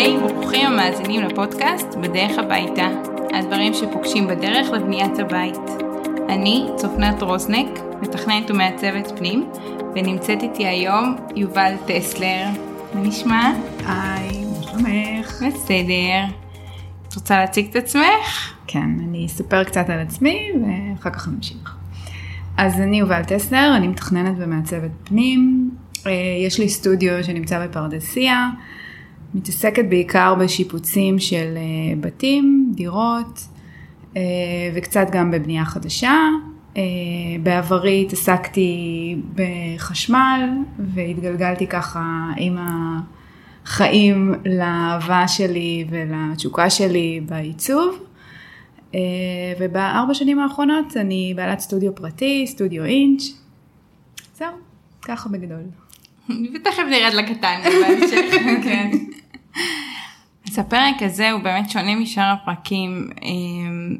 היי, ברוכים המאזינים לפודקאסט בדרך הביתה, הדברים שפוגשים בדרך לבניית הבית. אני צופנת רוזנק, מתכננת ומעצבת פנים, ונמצאת איתי היום יובל טסלר. מה נשמע? היי, מה שלומך? בסדר. את רוצה להציג את עצמך? כן, אני אספר קצת על עצמי ואחר כך נמשיך. אז אני יובל טסלר, אני מתכננת ומעצבת פנים. אה, יש לי סטודיו שנמצא בפרדסיה, מתעסקת בעיקר בשיפוצים של אה, בתים, דירות, אה, וקצת גם בבנייה חדשה. בעברי התעסקתי בחשמל והתגלגלתי ככה עם החיים לאהבה שלי ולתשוקה שלי בעיצוב. ובארבע שנים האחרונות אני בעלת סטודיו פרטי, סטודיו אינץ'. זהו, ככה בגדול. ותכף נרד לקטן בהמשך. כן. אז הפרק הזה הוא באמת שונה משאר הפרקים. אמ,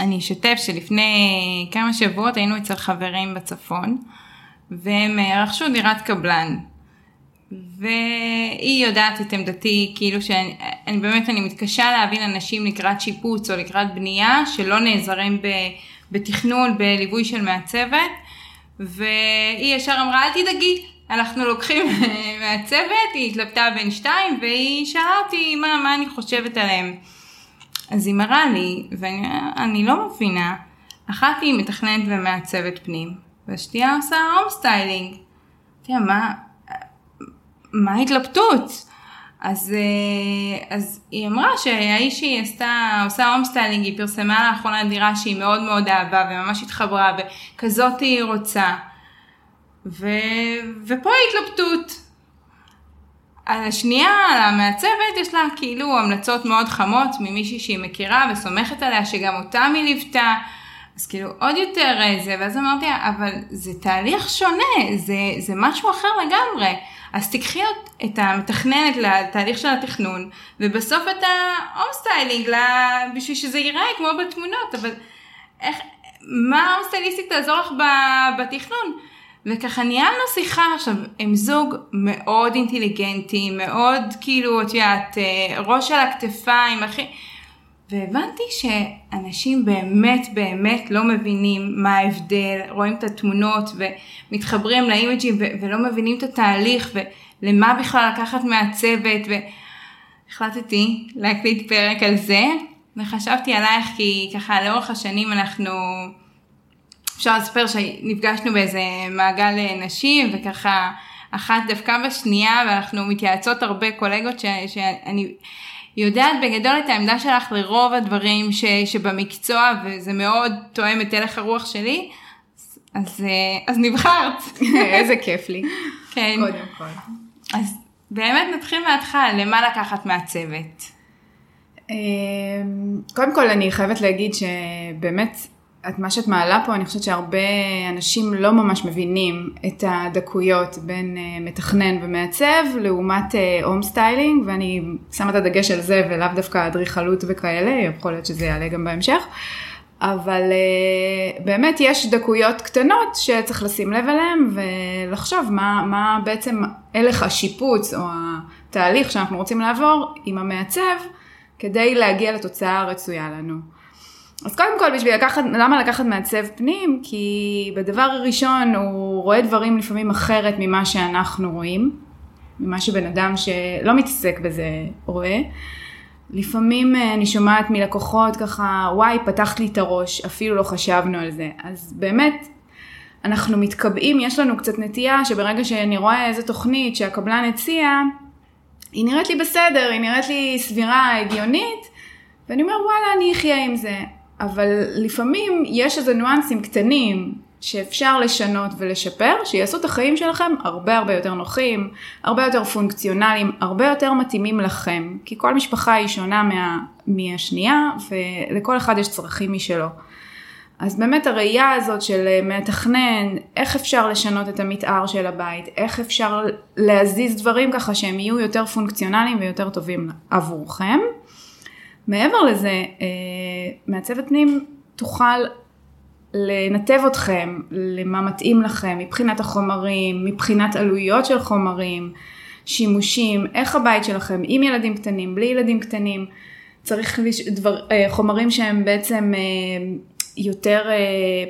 אני אשתף שלפני כמה שבועות היינו אצל חברים בצפון, והם אה, רכשו דירת קבלן. והיא יודעת את עמדתי, כאילו שאני אני באמת, אני מתקשה להבין אנשים לקראת שיפוץ או לקראת בנייה שלא נעזרים ב, בתכנון, בליווי של מעצבת, והיא ישר אמרה, אל תדאגי, אנחנו לוקחים מעצבת, היא התלבטה בין שתיים, והיא שאלה אותי מה, מה אני חושבת עליהם. אז היא מראה לי, ואני לא מבינה, אחת היא מתכננת ומעצבת פנים, והשנייה עושה home styling. יודע, מה, מה ההתלבטות? אז, אה, אז היא אמרה שהאישה שהיא עשתה, עושה home styling, היא פרסמה לאחרונה דירה שהיא מאוד מאוד אהבה וממש התחברה וכזאת היא רוצה. ו... ופה ההתלבטות. על השנייה, על המעצבת, יש לה כאילו המלצות מאוד חמות ממישהי שהיא מכירה וסומכת עליה, שגם אותה היא ליוותה. אז כאילו עוד יותר זה, ואז אמרתי, אבל זה תהליך שונה, זה, זה משהו אחר לגמרי. אז תקחי את המתכננת לתהליך של התכנון, ובסוף את ה home styling, בשביל שזה ייראה כמו בתמונות, אבל איך, מה ההום סטייליסטית תעזור לך בתכנון? וככה ניהלנו שיחה. עכשיו, הם זוג מאוד אינטליגנטי, מאוד כאילו, את יודעת, אה, ראש על הכתפיים, אחי... והבנתי שאנשים באמת באמת לא מבינים מה ההבדל, רואים את התמונות ומתחברים לאימג'ים ולא מבינים את התהליך ולמה בכלל לקחת מהצוות והחלטתי להקליט פרק על זה. וחשבתי עלייך כי ככה לאורך השנים אנחנו אפשר לספר שנפגשנו באיזה מעגל אה, נשים וככה אחת דווקא בשנייה ואנחנו מתייעצות הרבה קולגות ש, שאני יודעת בגדול את העמדה שלך לרוב הדברים ש, שבמקצוע וזה מאוד תואם את הלך הרוח שלי אז, אה, אז נבחרת. איזה כיף לי. כן. קודם כל. אז באמת נתחיל מההתחלה, למה לקחת מעצבת? אמ, קודם כל אני חייבת להגיד שבאמת את מה שאת מעלה פה, אני חושבת שהרבה אנשים לא ממש מבינים את הדקויות בין אה, מתכנן ומעצב לעומת home אה, styling, ואני שמה את הדגש על זה ולאו דווקא אדריכלות וכאלה, יכול להיות שזה יעלה גם בהמשך. אבל אה, באמת יש דקויות קטנות שצריך לשים לב אליהן ולחשוב מה, מה בעצם הלך השיפוץ או התהליך שאנחנו רוצים לעבור עם המעצב כדי להגיע לתוצאה הרצויה לנו. אז קודם כל בשביל לקחת, למה לקחת מעצב פנים? כי בדבר הראשון הוא רואה דברים לפעמים אחרת ממה שאנחנו רואים, ממה שבן אדם שלא מתעסק בזה רואה. לפעמים אה, אני שומעת מלקוחות ככה, וואי, פתחת לי את הראש, אפילו לא חשבנו על זה. אז באמת, אנחנו מתקבעים, יש לנו קצת נטייה שברגע שאני רואה איזה תוכנית שהקבלן הציע, היא נראית לי בסדר, היא נראית לי סבירה, הגיונית, ואני אומר, וואלה, אני אחיה עם זה. אבל לפעמים יש איזה ניואנסים קטנים שאפשר לשנות ולשפר, שיעשו את החיים שלכם הרבה הרבה יותר נוחים, הרבה יותר פונקציונליים, הרבה יותר מתאימים לכם, כי כל משפחה היא שונה מה, מהשנייה ולכל אחד יש צרכים משלו. אז באמת הראייה הזאת של מתכנן, איך אפשר לשנות את המתאר של הבית, איך אפשר להזיז דברים ככה שהם יהיו יותר פונקציונליים ויותר טובים עבורכם. מעבר לזה, אה, מעצבת פנים תוכל לנתב אתכם למה מתאים לכם מבחינת החומרים, מבחינת עלויות של חומרים, שימושים, איך הבית שלכם, עם ילדים קטנים, בלי ילדים קטנים, צריך דבר, אה, חומרים שהם בעצם יותר,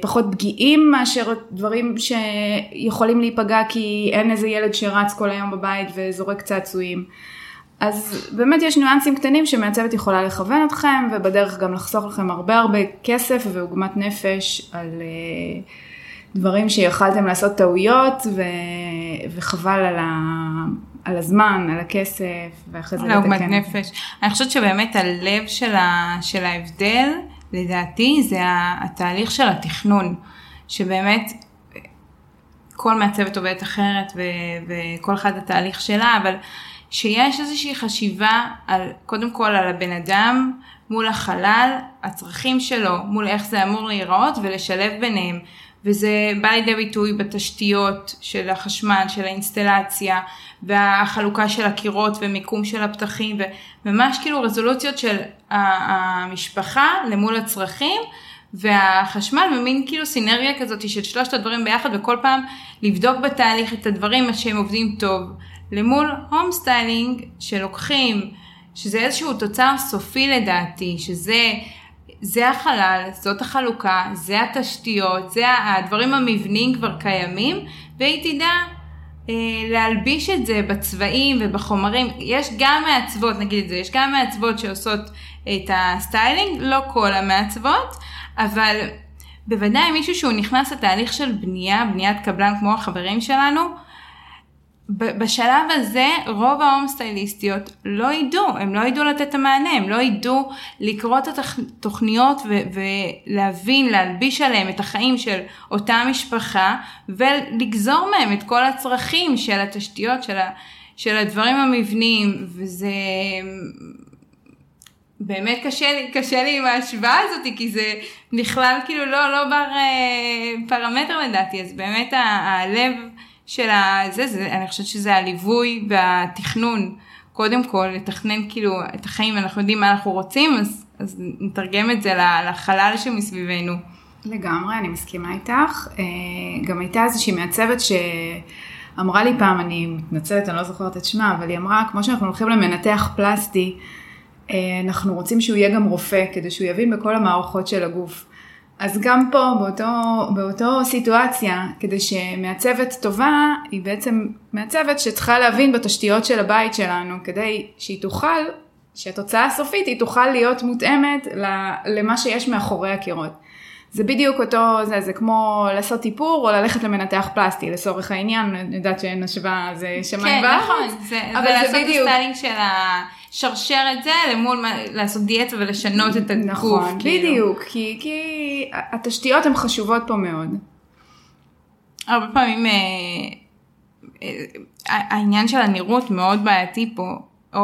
פחות פגיעים מאשר דברים שיכולים להיפגע כי אין איזה ילד שרץ כל היום בבית וזורק צעצועים. אז באמת יש ניואנסים קטנים שמעצבת יכולה לכוון אתכם ובדרך גם לחסוך לכם הרבה הרבה כסף ועוגמת נפש על uh, דברים שיכלתם לעשות טעויות ו... וחבל על, ה... על הזמן, על הכסף ואחרי זה לתקן. על עוגמת נפש. אני חושבת שבאמת הלב של, ה... של ההבדל לדעתי זה התהליך של התכנון, שבאמת כל מעצבת עובדת אחרת ו... וכל אחד התהליך שלה, אבל שיש איזושהי חשיבה על, קודם כל על הבן אדם מול החלל, הצרכים שלו, מול איך זה אמור להיראות ולשלב ביניהם. וזה בא לידי ביטוי בתשתיות של החשמל, של האינסטלציה, והחלוקה של הקירות ומיקום של הפתחים, וממש כאילו רזולוציות של המשפחה למול הצרכים. והחשמל ומין כאילו סינרגיה כזאת של שלושת הדברים ביחד וכל פעם לבדוק בתהליך את הדברים שהם עובדים טוב. למול home styling שלוקחים, שזה איזשהו תוצר סופי לדעתי, שזה זה החלל, זאת החלוקה, זה התשתיות, זה הדברים המבניים כבר קיימים, והיא תדע אה, להלביש את זה בצבעים ובחומרים. יש גם מעצבות, נגיד את זה, יש גם מעצבות שעושות את ה styling, לא כל המעצבות, אבל בוודאי מישהו שהוא נכנס לתהליך של בנייה, בניית קבלן כמו החברים שלנו, בשלב הזה רוב ה home סטייליסטיות לא ידעו, הם לא ידעו לתת את המענה, הם לא ידעו לקרוא את התוכניות ולהבין, להלביש עליהם את החיים של אותה משפחה ולגזור מהם את כל הצרכים של התשתיות, של, ה, של הדברים המבניים וזה באמת קשה לי, קשה לי עם ההשוואה הזאת כי זה בכלל כאילו לא, לא בר אה, פרמטר לדעתי, אז באמת הלב של הזה, זה, אני חושבת שזה הליווי והתכנון. קודם כל, לתכנן כאילו את החיים, אנחנו יודעים מה אנחנו רוצים, אז, אז נתרגם את זה לחלל שמסביבנו. לגמרי, אני מסכימה איתך. אה, גם הייתה איזושהי מעצבת שאמרה לי פעם, אני מתנצלת, אני לא זוכרת את שמה, אבל היא אמרה, כמו שאנחנו הולכים למנתח פלסטי, אה, אנחנו רוצים שהוא יהיה גם רופא, כדי שהוא יבין בכל המערכות של הגוף. אז גם פה, באותו, באותו סיטואציה, כדי שמעצבת טובה, היא בעצם מעצבת שצריכה להבין בתשתיות של הבית שלנו, כדי שהיא תוכל, שהתוצאה הסופית היא תוכל להיות מותאמת למה שיש מאחורי הקירות. זה בדיוק אותו, זה, זה כמו לעשות איפור או ללכת למנתח פלסטי, לצורך העניין, אני יודעת שאין השוואה, זה שמיים בארץ. כן, נכון, זה, אבל זה, זה בדיוק. ה styling של השרשר את זה למול לעשות דיאטה ולשנות את הגוף. נכון, כאילו. בדיוק, כי, כי התשתיות הן חשובות פה מאוד. הרבה פעמים אה, אה, העניין של הנראות מאוד בעייתי פה. או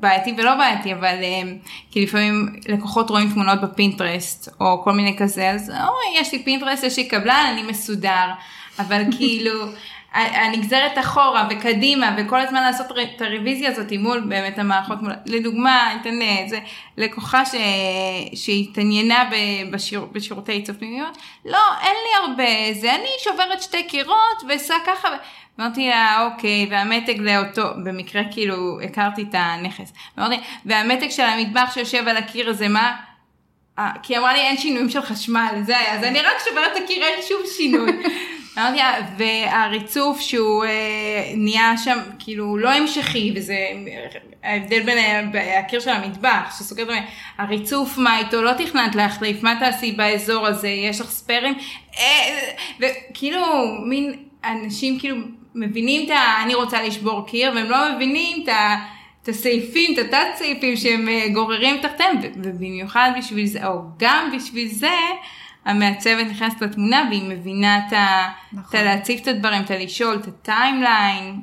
בעייתי ולא בעייתי, אבל אה, כי לפעמים לקוחות רואים תמונות בפינטרסט, או כל מיני כזה, אז אוי, יש לי פינטרסט, יש לי קבלן, אני מסודר, אבל כאילו, הנגזרת אחורה וקדימה, וכל הזמן לעשות את הרוויזיה הזאת מול באמת המערכות, מול, לדוגמה, אתן איזה לקוחה ש... שהתעניינה בשיר... בשירותי עיצוב פנימיות, לא, אין לי הרבה, זה אני שוברת שתי קירות ועושה ככה. אמרתי לה, אוקיי, והמתג לאותו, במקרה כאילו הכרתי את הנכס. אמרתי, והמתג של המטבח שיושב על הקיר הזה, מה? אה, כי היא אמרה לי, אין שינויים של חשמל, זה היה, אז אני רק שוברת את הקיר, אין שום שינוי. אמרתי לה, והריצוף שהוא אה, נהיה שם, כאילו, לא המשכי, וזה ההבדל בין הקיר של המטבח, שסוגר את הריצוף, מה איתו, לא תכננת להחליף, מה תעשי באזור הזה, יש לך ספיירים, אה, וכאילו, מין אנשים כאילו מבינים את ה... אני רוצה לשבור קיר, והם לא מבינים את ה... את הסעיפים, את התת סעיפים שהם אה, גוררים תחתיהם, ובמיוחד בשביל זה, או גם בשביל זה, המעצבת נכנסת לתמונה והיא מבינה את ה... נכון. את להציף את הדברים, את הלשאול, את הטיימליין.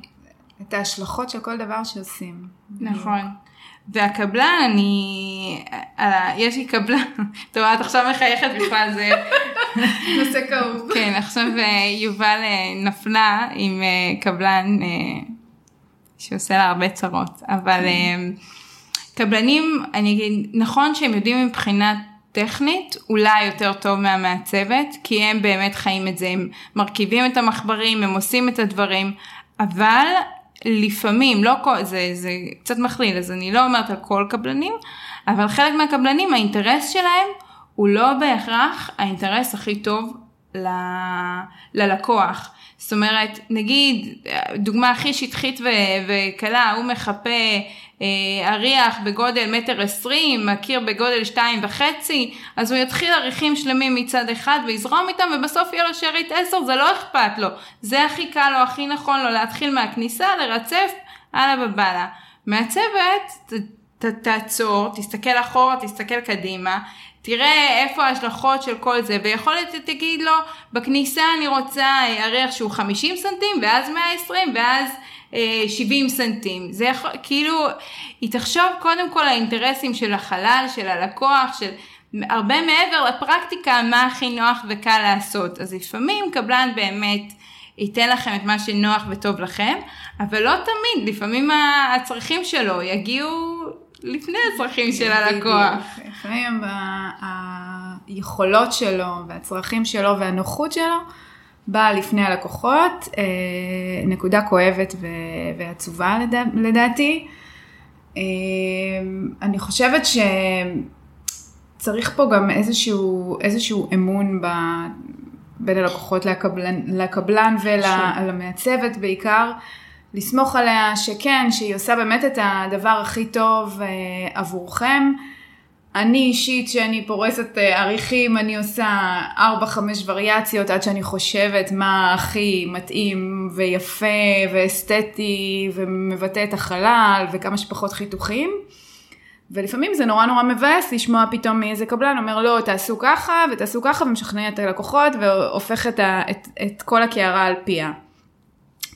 את ההשלכות של כל דבר שעושים. נכון. והקבלן, אני, אה, יש לי קבלן, טוב, את עכשיו מחייכת בכלל, זה נושא כאוב. כן, עכשיו אה, יובל אה, נפלה עם קבלן שעושה לה הרבה צרות, אבל קבלנים, אני אגיד, נכון שהם יודעים מבחינה טכנית אולי יותר טוב מהמעצבת, כי הם באמת חיים את זה, הם מרכיבים את המחברים, הם עושים את הדברים, אבל לפעמים, לא כל, זה, זה קצת מכליל, אז אני לא אומרת על כל קבלנים, אבל חלק מהקבלנים, האינטרס שלהם הוא לא בהכרח האינטרס הכי טוב ל, ללקוח. זאת אומרת, נגיד, דוגמה הכי שטחית וקלה, הוא מחפה אה, אריח בגודל מטר עשרים, מכיר בגודל שתיים וחצי, אז הוא יתחיל עריכים שלמים מצד אחד ויזרום איתם ובסוף יהיה לו שארית עשר, זה לא אכפת לו. זה הכי קל לו, הכי נכון לו להתחיל מהכניסה, לרצף, הלאה בבאללה. מעצבת, ת, תעצור, תסתכל אחורה, תסתכל קדימה, תראה איפה ההשלכות של כל זה, ויכול להיות שתגיד לו, בכניסה אני רוצה ירח שהוא 50 סנטים, ואז 120, ואז 70 אה, סנטים. זה יכול, כאילו, היא תחשוב קודם כל האינטרסים של החלל, של הלקוח, של הרבה מעבר לפרקטיקה, מה הכי נוח וקל לעשות. אז לפעמים קבלן באמת ייתן לכם את מה שנוח וטוב לכם, אבל לא תמיד, לפעמים הצרכים שלו יגיעו לפני הצרכים של הלקוח. לפעמים היכולות שלו והצרכים שלו והנוחות שלו באה לפני הלקוחות, אה, נקודה כואבת ועצובה לדעתי. אה, אני חושבת שצריך פה גם איזשהו, איזשהו אמון ב... בין הלקוחות לקבלן, לקבלן ולמעצבת בעיקר. לסמוך עליה שכן, שהיא עושה באמת את הדבר הכי טוב אה, עבורכם. אני אישית, שאני פורסת אה, עריכים, אני עושה 4-5 וריאציות עד שאני חושבת מה הכי מתאים ויפה ואסתטי ומבטא את החלל וכמה שפחות חיתוכים. ולפעמים זה נורא נורא מבאס לשמוע פתאום מאיזה קבלן אומר לא תעשו ככה ותעשו ככה ומשכנע את הלקוחות והופך את, ה, את, את כל הקערה על פיה.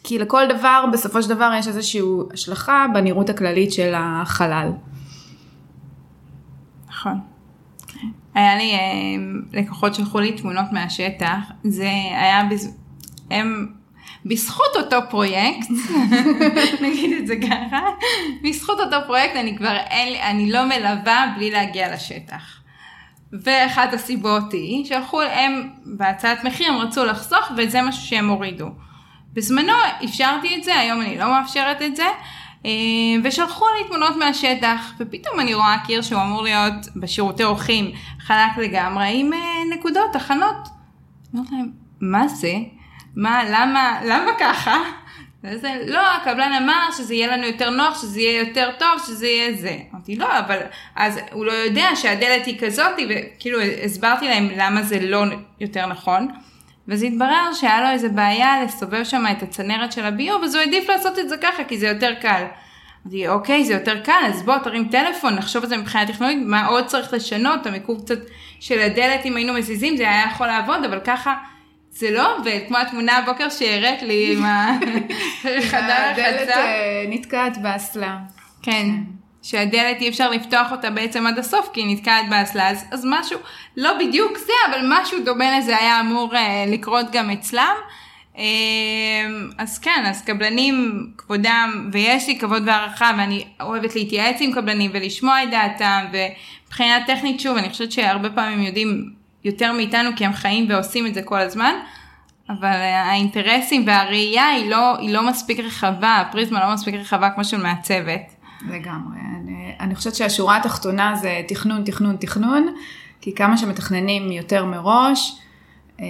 כי לכל דבר בסופו של דבר יש איזושהי השלכה בנראות הכללית של החלל. נכון. היה לי אה, לקוחות שלחו לי תמונות מהשטח, זה היה, בז... הם בזכות אותו פרויקט, נגיד את זה ככה, בזכות אותו פרויקט אני כבר אין לי, אני לא מלווה בלי להגיע לשטח. ואחת הסיבות היא שהלכו הם בהצעת מחיר הם רצו לחסוך וזה משהו שהם הורידו. בזמנו אפשרתי את זה, היום אני לא מאפשרת את זה, אה, ושלחו לי תמונות מהשטח, ופתאום אני רואה קיר שהוא אמור להיות בשירותי אורחים חלק לגמרי, עם אה, נקודות, תחנות. אומרת להם, מה זה? מה, למה, למה ככה? וזה, לא, הקבלן אמר שזה יהיה לנו יותר נוח, שזה יהיה יותר טוב, שזה יהיה זה. אמרתי, לא, אבל אז הוא לא יודע שהדלת היא כזאת, וכאילו הסברתי להם למה זה לא יותר נכון. וזה התברר שהיה לו איזה בעיה לסובב שם את הצנרת של הביוב, אז הוא העדיף לעשות את זה ככה, כי זה יותר קל. אמרתי, אוקיי, זה יותר קל, אז בוא תרים טלפון, נחשוב על זה מבחינה טכנולוגית, מה עוד צריך לשנות, המיקום קצת של הדלת, אם היינו מזיזים, זה היה יכול לעבוד, אבל ככה זה לא עובד, כמו התמונה הבוקר שהראית לי עם החדר הרחצה. הדלת אה, נתקעת באסלה. כן. שהדלת אי אפשר לפתוח אותה בעצם עד הסוף כי היא נתקעת באסלה, אז, אז משהו, לא בדיוק זה, אבל משהו דומה לזה היה אמור uh, לקרות גם אצלם. Uh, אז כן, אז קבלנים, כבודם, ויש לי כבוד והערכה, ואני אוהבת להתייעץ עם קבלנים ולשמוע את דעתם, ומבחינה טכנית, שוב, אני חושבת שהרבה פעמים יודעים יותר מאיתנו כי הם חיים ועושים את זה כל הזמן. אבל uh, האינטרסים והראייה היא לא, היא לא מספיק רחבה, הפריזמה לא מספיק רחבה כמו של מעצבת. לגמרי. אני, חושבת שהשורה התחתונה זה תכנון, תכנון, תכנון, כי כמה שמתכננים יותר מראש, אה,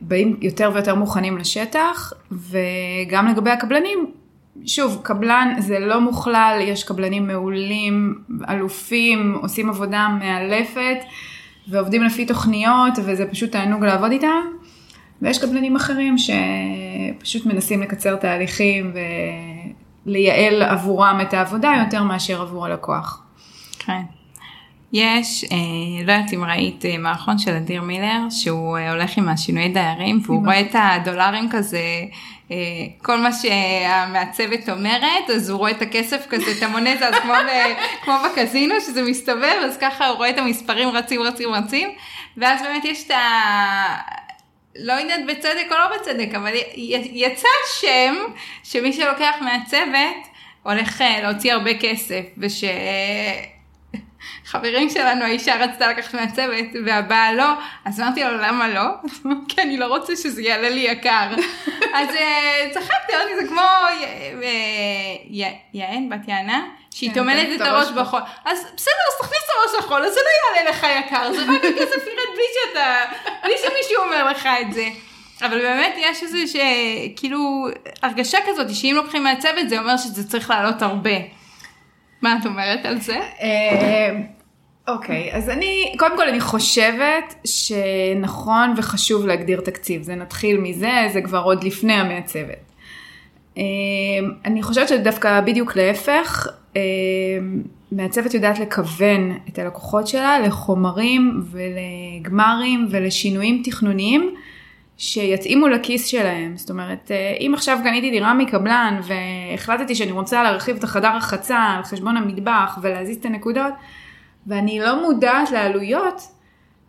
באים יותר ויותר מוכנים לשטח, וגם לגבי הקבלנים, שוב, קבלן זה לא מוכלל, יש קבלנים מעולים, אלופים, עושים עבודה מאלפת, ועובדים לפי תוכניות, וזה פשוט תענוג לעבוד איתם. ויש קבלנים אחרים שפשוט מנסים לקצר תהליכים ו... לייעל עבורם את העבודה יותר מאשר עבור הלקוח. כן. יש, אה, לא יודעת אם ראית אה, מערכון של אדיר מילר, שהוא אה, הולך עם השינויי דיירים, והוא רואה את הדולרים כזה, אה, כל מה שהמעצבת אומרת, אז הוא רואה את הכסף כזה, את המונטה, אז כמו, כמו בקזינו, שזה מסתובב, אז ככה הוא רואה את המספרים רצים, רצים, רצים, ואז באמת יש את ה... לא יודעת בצדק או לא בצדק, אבל יצא שם שמי שלוקח מהצוות הולך אה, להוציא הרבה כסף, וש... חברים שלנו, האישה רצתה לקחת מהצוות והבעל לא, אז אמרתי לו למה לא? כי אני לא רוצה שזה יעלה לי יקר. אז uh, צחקתי, אמרתי זה כמו יען, בת יענה, שהיא כן, טומנת את הראש בחול. אז בסדר, אז תכניס את הראש לחול, אז זה לא יעלה לך יקר, זה רק הכסף ירד בלי שאתה, בלי שמישהו אומר לך את זה. אבל באמת יש איזה שכאילו הרגשה כזאת שאם לוקחים מהצוות זה אומר שזה צריך לעלות הרבה. מה את אומרת על זה? אה, אוקיי, אז אני, קודם כל אני חושבת שנכון וחשוב להגדיר תקציב, זה נתחיל מזה, זה כבר עוד לפני המעצבת. אה, אני חושבת שדווקא בדיוק להפך, מעצבת יודעת לכוון את הלקוחות שלה לחומרים ולגמרים ולשינויים תכנוניים שיתאימו לכיס שלהם. זאת אומרת, אה, אם עכשיו קניתי דירה מקבלן והחלטתי שאני רוצה להרחיב את החדר רחצה על חשבון המטבח ולהזיז את הנקודות, ואני לא מודעת לעלויות,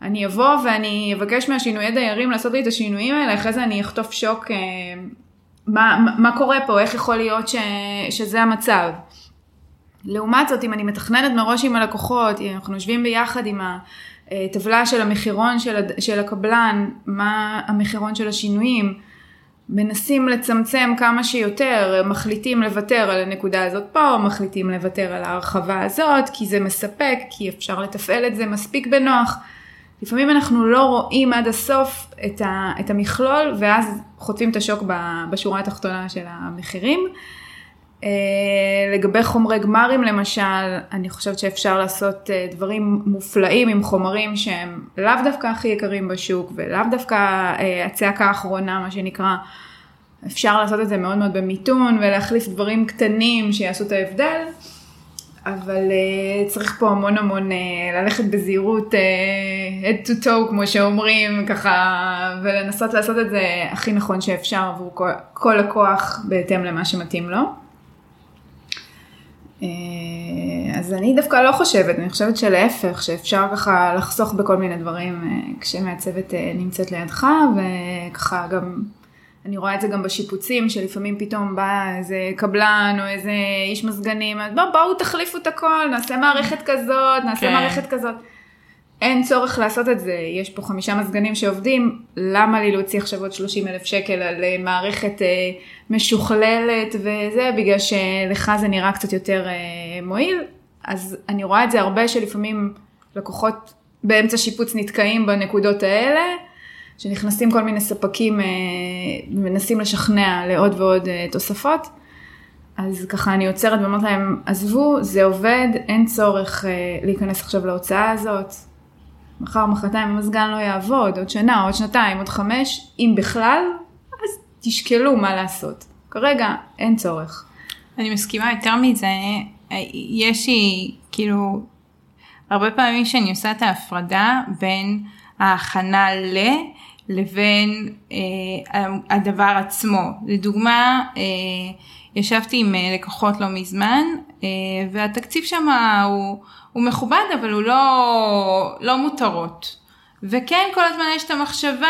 אני אבוא ואני אבקש מהשינויי דיירים לעשות לי את השינויים האלה, אחרי זה אני אחטוף שוק, אה, מה, מה קורה פה, איך יכול להיות ש, שזה המצב. לעומת זאת, אם אני מתכננת מראש עם הלקוחות, אנחנו יושבים ביחד עם ה... טבלה של המחירון של, של הקבלן, מה המחירון של השינויים, מנסים לצמצם כמה שיותר, מחליטים לוותר על הנקודה הזאת פה, מחליטים לוותר על ההרחבה הזאת, כי זה מספק, כי אפשר לתפעל את זה מספיק בנוח. לפעמים אנחנו לא רואים עד הסוף את, ה, את המכלול, ואז חוטפים את השוק בשורה התחתונה של המחירים. אה, לגבי חומרי גמרים למשל, אני חושבת שאפשר לעשות אה, דברים מופלאים עם חומרים שהם לאו דווקא הכי יקרים בשוק ולאו דווקא אה, הצעקה האחרונה מה שנקרא. אפשר לעשות את זה מאוד מאוד במיתון ולהחליף דברים קטנים שיעשו את ההבדל, אבל צריך פה המון המון ללכת בזהירות head to toe כמו שאומרים ככה ולנסות לעשות את זה הכי נכון שאפשר עבור כל, כל לקוח בהתאם למה שמתאים לו. אה, אז אני דווקא לא חושבת, אני חושבת שלהפך, שאפשר ככה לחסוך בכל מיני דברים אה, כשמעצבת אה, נמצאת לידך, וככה גם, אני רואה את זה גם בשיפוצים, שלפעמים פתאום בא איזה קבלן או איזה איש מזגנים, אז בואו בוא, תחליפו את הכל, נעשה מערכת כזאת, נעשה כן. מערכת כזאת. אין צורך לעשות את זה, יש פה חמישה מזגנים שעובדים, למה לי להוציא עכשיו עוד 30 אלף שקל על אה, מערכת אה, משוכללת וזה, בגלל שלך זה נראה קצת יותר אה, מועיל, אז אני רואה את זה הרבה שלפעמים לקוחות באמצע שיפוץ נתקעים בנקודות האלה, שנכנסים כל מיני ספקים ומנסים לשכנע לעוד ועוד תוספות. אז ככה אני עוצרת ואומרת להם, עזבו, זה עובד, אין צורך להיכנס עכשיו להוצאה הזאת, מחר, מחרתיים המזגן לא יעבוד, עוד שנה, עוד שנתיים, עוד חמש, אם בכלל, אז תשקלו מה לעשות. כרגע אין צורך. אני מסכימה יותר מזה, יש לי כאילו הרבה פעמים שאני עושה את ההפרדה בין ההכנה ל... לבין אה, הדבר עצמו. לדוגמה, אה, ישבתי עם אה, לקוחות לא מזמן, אה, והתקציב שם הוא... הוא מכובד אבל הוא לא, לא מותרות. וכן כל הזמן יש את המחשבה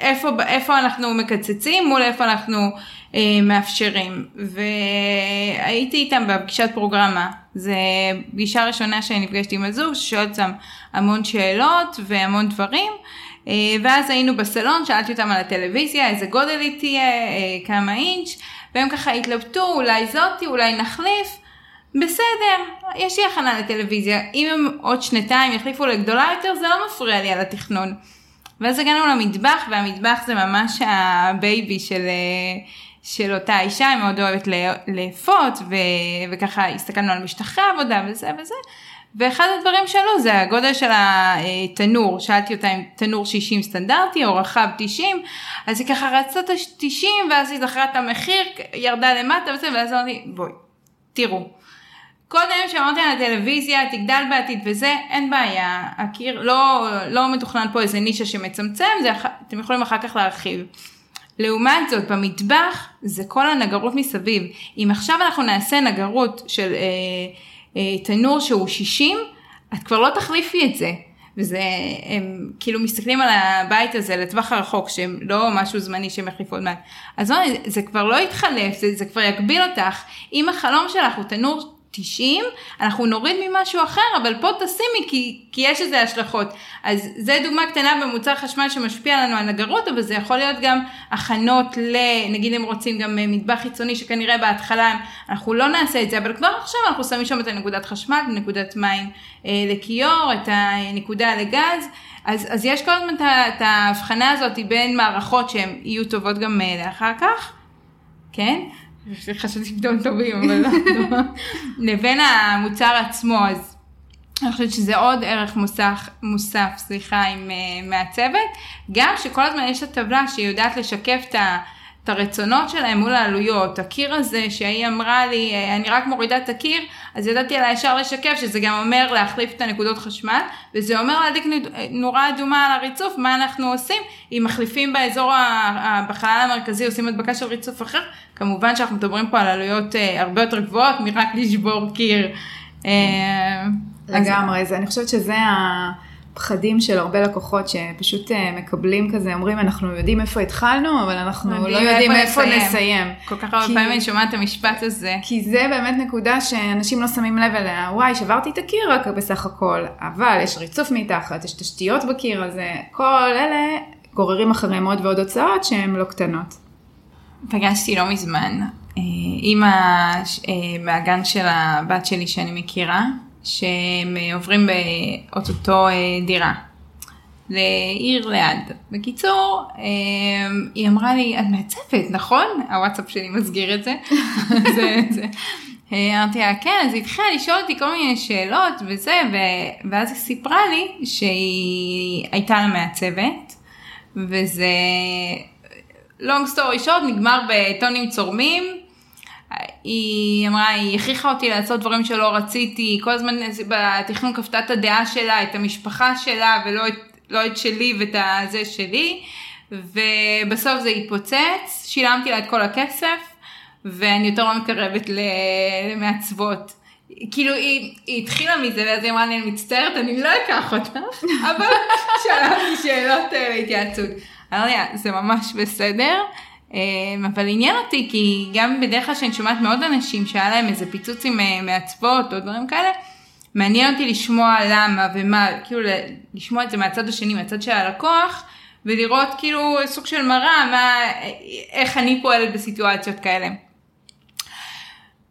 איפה, איפה אנחנו מקצצים מול איפה אנחנו אה, מאפשרים. והייתי איתם בפגישת פרוגרמה. זו פגישה ראשונה שאני נפגשתי עם הזוג ששואלת אותם המון שאלות והמון דברים. אה, ואז היינו בסלון, שאלתי אותם על הטלוויזיה, איזה גודל היא תהיה, אה, כמה אינץ', והם ככה התלבטו, אולי זאתי, אולי נחליף. בסדר, יש לי הכנה לטלוויזיה, אם הם עוד שנתיים יחליפו לגדולה יותר זה לא מפריע לי על התכנון. ואז הגענו למטבח והמטבח זה ממש ה baby של, של אותה אישה, היא מאוד אוהבת לאפות וככה הסתכלנו על משטחי עבודה וזה וזה. ואחד הדברים שלו זה הגודל של התנור, שאלתי אותה אם תנור 60 סטנדרטי או רחב 90, אז היא ככה רצתה את ה-90 ואז היא זכרה את המחיר, ירדה למטה וזה, ואז אמרתי בואי, תראו, קודם שאמרתי על הטלוויזיה, תגדל בעתיד וזה, אין בעיה, הקיר, לא, לא מתוכנן פה איזה נישה שמצמצם, זה, אתם יכולים אחר כך להרחיב. לעומת זאת, במטבח זה כל הנגרות מסביב. אם עכשיו אנחנו נעשה נגרות של אה, תנור שהוא 60, את כבר לא תחליפי את זה. וזה, הם כאילו מסתכלים על הבית הזה לטווח הרחוק, שהם לא משהו זמני שהם יחליפו עוד מעט. אז לא, זה כבר לא יתחלף, זה, זה כבר יגביל אותך. אם החלום שלך הוא תנור 90, אנחנו נוריד ממשהו אחר, אבל פה תשימי כי, כי יש לזה השלכות. אז זה דוגמה קטנה במוצר חשמל שמשפיע לנו על נגרות, אבל זה יכול להיות גם הכנות ל... נגיד אם רוצים גם מטבח חיצוני שכנראה בהתחלה אנחנו לא נעשה את זה, אבל כבר עכשיו אנחנו שמים שם את הנקודת חשמל, נקודת מים אה, לכיור, את הנקודה לגז. אז, אז יש כל הזמן את ההבחנה הזאת בין מערכות שהן יהיו טובות גם אה, לאחר כך, כן? חשבתי פתאום טובים, אבל לא, לא. לבין המוצר עצמו, אז אני חושבת שזה עוד ערך מוסף, מוסף סליחה, עם uh, מעצבת. גם שכל הזמן יש את הטבלה שהיא יודעת לשקף את ה... את הרצונות שלהם מול העלויות. הקיר הזה שהיא אמרה לי, אה, אני רק מורידה את הקיר, אז ידעתי עליה ישר לשקף שזה גם אומר להחליף את הנקודות חשמל, וזה אומר להדליק נורה אדומה על הריצוף, מה אנחנו עושים? אם מחליפים באזור, בחלל המרכזי, עושים הדבקה של ריצוף אחר, כמובן שאנחנו מדברים פה על עלויות אה, הרבה יותר גבוהות מרק לשבור קיר. אה, לגמרי, אז... אני חושבת שזה ה... פחדים של הרבה לקוחות שפשוט אה, מקבלים כזה, אומרים אנחנו יודעים איפה התחלנו, אבל אנחנו לא יודעים איפה נסיים. נסיים. כל כך הרבה פעמים אני שומעת את המשפט הזה. כי זה באמת נקודה שאנשים לא שמים לב אליה, וואי, שברתי את הקיר רק בסך הכל, אבל יש ריצוף מתחת, יש תשתיות בקיר הזה, כל אלה גוררים אחריהם עוד ועוד הוצאות שהן לא קטנות. פגשתי לא מזמן אימא אה, מהגן של הבת שלי שאני מכירה, שהם אה, עוברים באוטוטו אה, דירה לעיר ליד. בקיצור, אה, היא אמרה לי, את מעצבת, נכון? הוואטסאפ שלי מסגיר את זה. זה, זה. אמרתי לה, כן, אז היא התחילה לשאול אותי כל מיני שאלות וזה, ו... ואז היא סיפרה לי שהיא הייתה לה מעצבת, וזה long story short נגמר בטונים צורמים, היא אמרה, היא הכריחה אותי לעשות דברים שלא רציתי, כל הזמן בתכנון כפתה את הדעה שלה, את המשפחה שלה, ולא את, לא את שלי ואת הזה שלי, ובסוף זה התפוצץ, שילמתי לה את כל הכסף, ואני יותר לא מתקרבת למעצבות. כאילו היא, היא התחילה מזה ואז היא אמרה לי אני מצטערת אני לא אקח אותך אבל שאלה אותי שאלות אה, להתייעצות. אמרתי זה ממש בסדר אבל עניין אותי כי גם בדרך כלל שאני שומעת מאוד אנשים שהיה להם איזה פיצוץ עם אה, מעצבות או דברים כאלה, מעניין אותי לשמוע למה ומה, כאילו לשמוע את זה מהצד השני, מהצד של הלקוח, ולראות כאילו סוג של מראה, מה, איך אני פועלת בסיטואציות כאלה.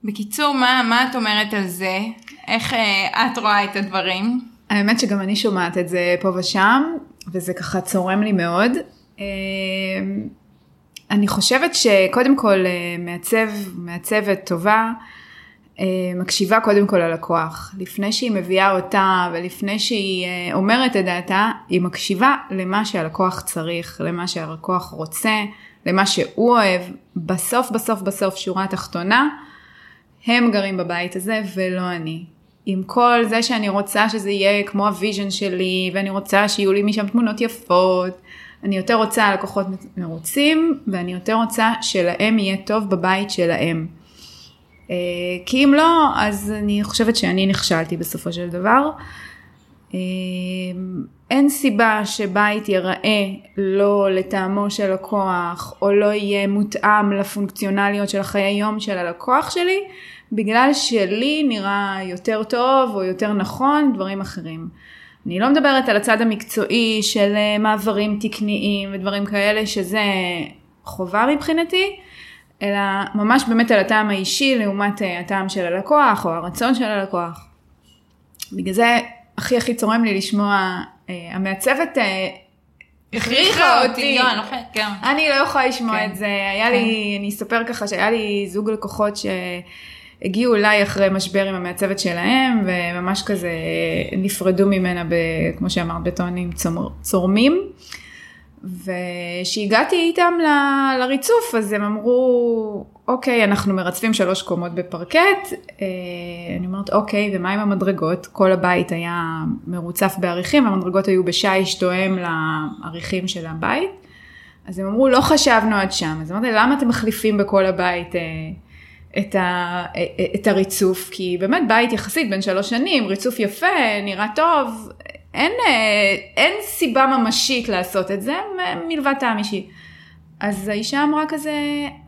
בקיצור, מה, מה את אומרת על זה? איך אה, את רואה את הדברים? האמת שגם אני שומעת את זה פה ושם, וזה ככה צורם לי מאוד. אמ, אני חושבת שקודם כל אה, מעצב, מעצבת טובה, אה, מקשיבה קודם כל ללקוח. לפני שהיא מביאה אותה ולפני שהיא אה, אומרת את דעתה, היא מקשיבה למה שהלקוח צריך, למה שהלקוח רוצה, למה שהוא אוהב. בסוף בסוף בסוף, שורה תחתונה, הם גרים בבית הזה ולא אני. עם כל זה שאני רוצה שזה יהיה כמו ה vision שלי, ואני רוצה שיהיו לי משם תמונות יפות, אני יותר רוצה לקוחות מרוצים, ואני יותר רוצה שלהם יהיה טוב בבית שלהם. אה, כי אם לא, אז אני חושבת שאני נכשלתי בסופו של דבר. אה, אין סיבה שבית ייראה לא לטעמו של לקוח, או לא יהיה מותאם לפונקציונליות של החיי יום של הלקוח שלי, בגלל שלי נראה יותר טוב או יותר נכון דברים אחרים. אני לא מדברת על הצד המקצועי של אה, מעברים תקניים ודברים כאלה, שזה חובה מבחינתי, אלא ממש באמת על הטעם האישי לעומת אה, הטעם של הלקוח או הרצון של הלקוח. בגלל זה הכי הכי צורם לי לשמוע, אה, המעצבת הכריחה אותי, לא, כן. אני לא יכולה לשמוע כן. את זה, היה לי, כן. אני אספר ככה שהיה לי זוג לקוחות ש... הגיעו אליי אחרי משבר עם המעצבת שלהם, וממש כזה נפרדו ממנה, ב, כמו שאמרת, בטונים צורמים. וכשהגעתי איתם ל, לריצוף, אז הם אמרו, אוקיי, אנחנו מרצפים שלוש קומות בפרקט. אה, אני אומרת, אוקיי, ומה עם המדרגות? כל הבית היה מרוצף בעריכים, המדרגות היו בשיש תואם לעריכים של הבית. אז הם אמרו, לא חשבנו עד שם. אז אמרתי, למה אתם מחליפים בכל הבית? את, ה, את הריצוף, כי באמת בית יחסית בן שלוש שנים, ריצוף יפה, נראה טוב, אין, אין סיבה ממשית לעשות את זה מלבד טעם אישי. אז האישה אמרה כזה,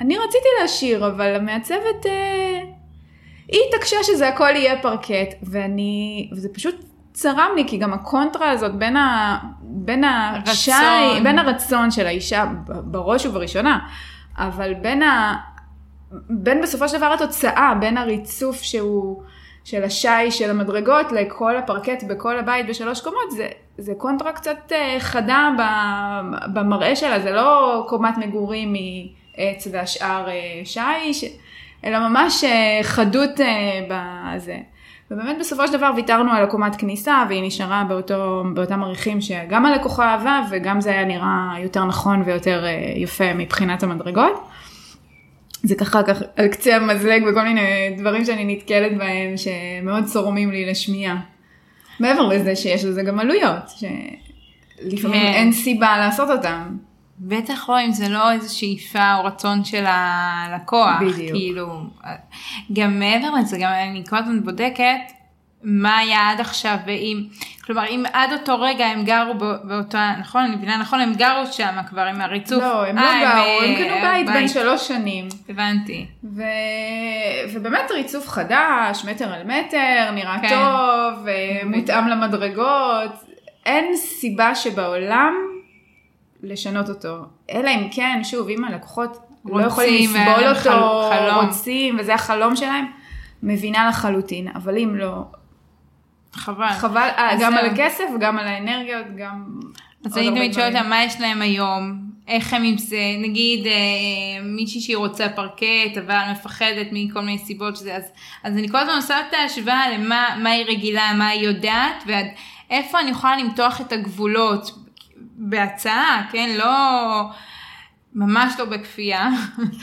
אני רציתי להשאיר, אבל המעצבת, אה, היא התעקשה שזה הכל יהיה פרקט, ואני, וזה פשוט צרם לי, כי גם הקונטרה הזאת בין, ה, בין השי, רצון. בין הרצון של האישה, בראש ובראשונה, אבל בין ה... בין בסופו של דבר התוצאה, בין הריצוף שהוא של השי של המדרגות לכל הפרקט בכל הבית בשלוש קומות, זה, זה קונטרה קצת אה, חדה במראה שלה, זה לא קומת מגורים מעץ והשאר אה, שי, ש... אלא ממש אה, חדות בזה. ובאמת בסופו של דבר ויתרנו על הקומת כניסה והיא נשארה באותו, באותם עריכים שגם הלקוחה אהבה וגם זה היה נראה יותר נכון ויותר יפה מבחינת המדרגות. זה ככה ככה על קצה המזלג וכל מיני דברים שאני נתקלת בהם שמאוד צורמים לי לשמיעה. מעבר לזה שיש לזה גם עלויות, שלפעמים כן. אין סיבה לעשות אותם. בטח לא אם זה לא איזו שאיפה או רצון של הלקוח. בדיוק. כאילו, גם מעבר לזה, גם אני כל הזמן בודקת מה היה עד עכשיו, ואם, כלומר, אם עד אותו רגע הם גרו בא- באותה, נכון, אני מבינה נכון, הם גרו שם כבר עם הריצוף. לא, הם לא אה, גרו, הם אה, קנו בית בן שלוש שנים. הבנתי. ו... ובאמת ריצוף חדש, מטר על מטר, נראה כן. טוב, אה, מותאם למדרגות, אין סיבה שבעולם לשנות אותו. אלא אם כן, שוב, אם הלקוחות לא רוצים, יכולים לסבול אותו, חל- חלום. רוצים, וזה החלום שלהם, מבינה לחלוטין, אבל אם לא, חבל. חבל אה, גם זהו. על הכסף, גם על האנרגיות, גם... אז אני תמיד שואלת. אותם מה יש להם היום, איך הם עם זה, נגיד אה, מישהי שהיא רוצה פרקט אבל מפחדת מכל מיני סיבות שזה, אז, אז אני כל הזמן עושה את ההשוואה למה מה היא רגילה, מה היא יודעת, ועד איפה אני יכולה למתוח את הגבולות בהצעה, כן, לא, ממש לא בכפייה,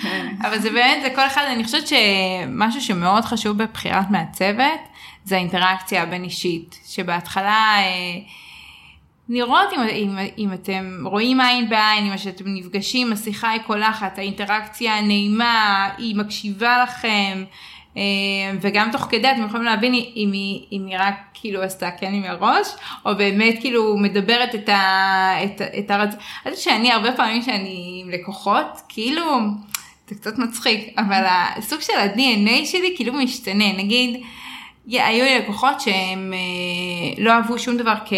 כן. אבל זה באמת, זה כל אחד, אני חושבת שמשהו שמאוד חשוב בבחירת מעצבת, זה האינטראקציה הבין אישית, שבהתחלה... אה, לראות אם, אם, אם אתם רואים עין בעין, אם שאתם נפגשים, השיחה היא קולחת, האינטראקציה הנעימה, היא מקשיבה לכם, אה, וגם תוך כדי אתם יכולים להבין אם היא, אם היא רק כאילו עשתה כן עם הראש, או באמת כאילו מדברת את, ה, את, את הרצ... אני יודעת שאני הרבה פעמים שאני עם לקוחות, כאילו, זה קצת מצחיק, אבל הסוג של ה-DNA שלי כאילו משתנה, נגיד, היו לי לקוחות שהם אה, לא אהבו שום דבר כ...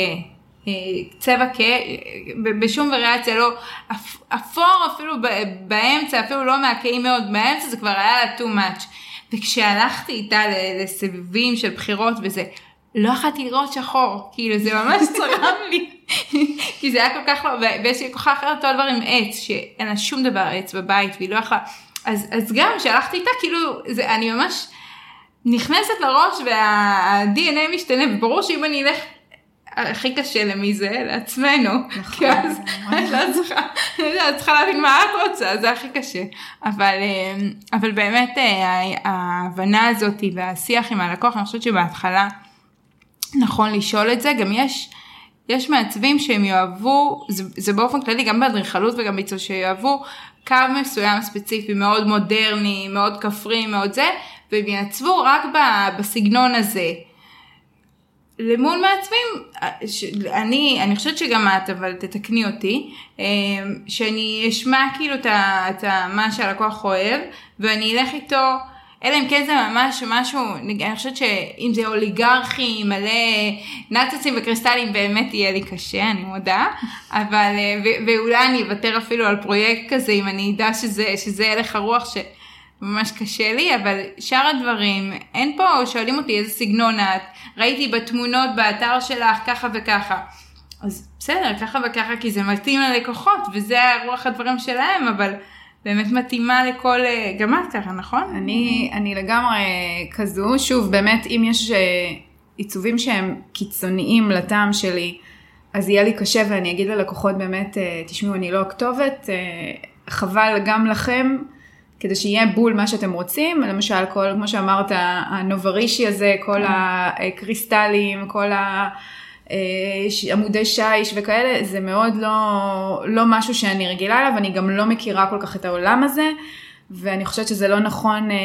אה, צבע כהה, ב- בשום וריאציה, לא, אפ- אפור אפילו באמצע, אפילו לא מהכהים מאוד, באמצע זה כבר היה לה too much. וכשהלכתי איתה לסבבים של בחירות וזה, לא יכולתי לראות שחור, כאילו זה ממש צרם לי, כי זה היה כל כך לא, ויש לי לקוחה אחרת אותו דבר עם עץ, שאין לה שום דבר עץ בבית והיא לא יכלה, אז, אז גם כשהלכתי איתה, כאילו, זה, אני ממש נכנסת לראש וה-DNA משתנה, וברור שאם אני אלך הכי קשה למי זה, לעצמנו. כי אז את לא צריכה, את צריכה להבין מה את רוצה, זה הכי קשה. אבל, אה, אבל באמת אה, ההבנה הזאת והשיח עם הלקוח, אני חושבת שבהתחלה נכון לשאול את זה, גם יש, יש מעצבים שהם יאהבו, זה, זה באופן כללי גם באדריכלות וגם בעיצוב, שיאהבו קו מסוים ספציפי, מאוד מודרני, מאוד כפרי, מאוד זה, והם יעצבו רק בסגנון הזה. למול מעצבים, אני, אני חושבת שגם את, אבל תתקני אותי, אה, שאני אשמע כאילו את מה שהלקוח אוהב, ואני אלך איתו, אלא אם כן זה ממש משהו, אני חושבת שאם זה אוליגרכי, מלא נאצצים וקריסטלים, באמת יהיה לי קשה, אני מודה, אבל, אה, ו- ואולי אני אוותר אפילו על פרויקט כזה, אם אני אדע שזה, שזה הלך הרוח ש... ממש קשה לי, אבל שאר הדברים, אין פה, שואלים אותי איזה סגנון את, ראיתי בתמונות באתר שלך ככה וככה. אז בסדר, ככה וככה, כי זה מתאים ללקוחות, וזה רוח הדברים שלהם, אבל באמת מתאימה לכל, אה, גם את ככה, נכון? אני, אני לגמרי כזו, שוב, באמת, אם יש אה, עיצובים שהם קיצוניים לטעם שלי, אז יהיה לי קשה ואני אגיד ללקוחות באמת, אה, תשמעו, אני לא הכתובת, אה, חבל גם לכם, כדי שיהיה בול מה שאתם רוצים, למשל, כל, כמו שאמרת, הנוברישי הזה, כל הקריסטלים, כל ה... אה, עמודי שיש וכאלה, זה מאוד לא, לא משהו שאני רגילה אליו, אני גם לא מכירה כל כך את העולם הזה, ואני חושבת שזה לא נכון אה,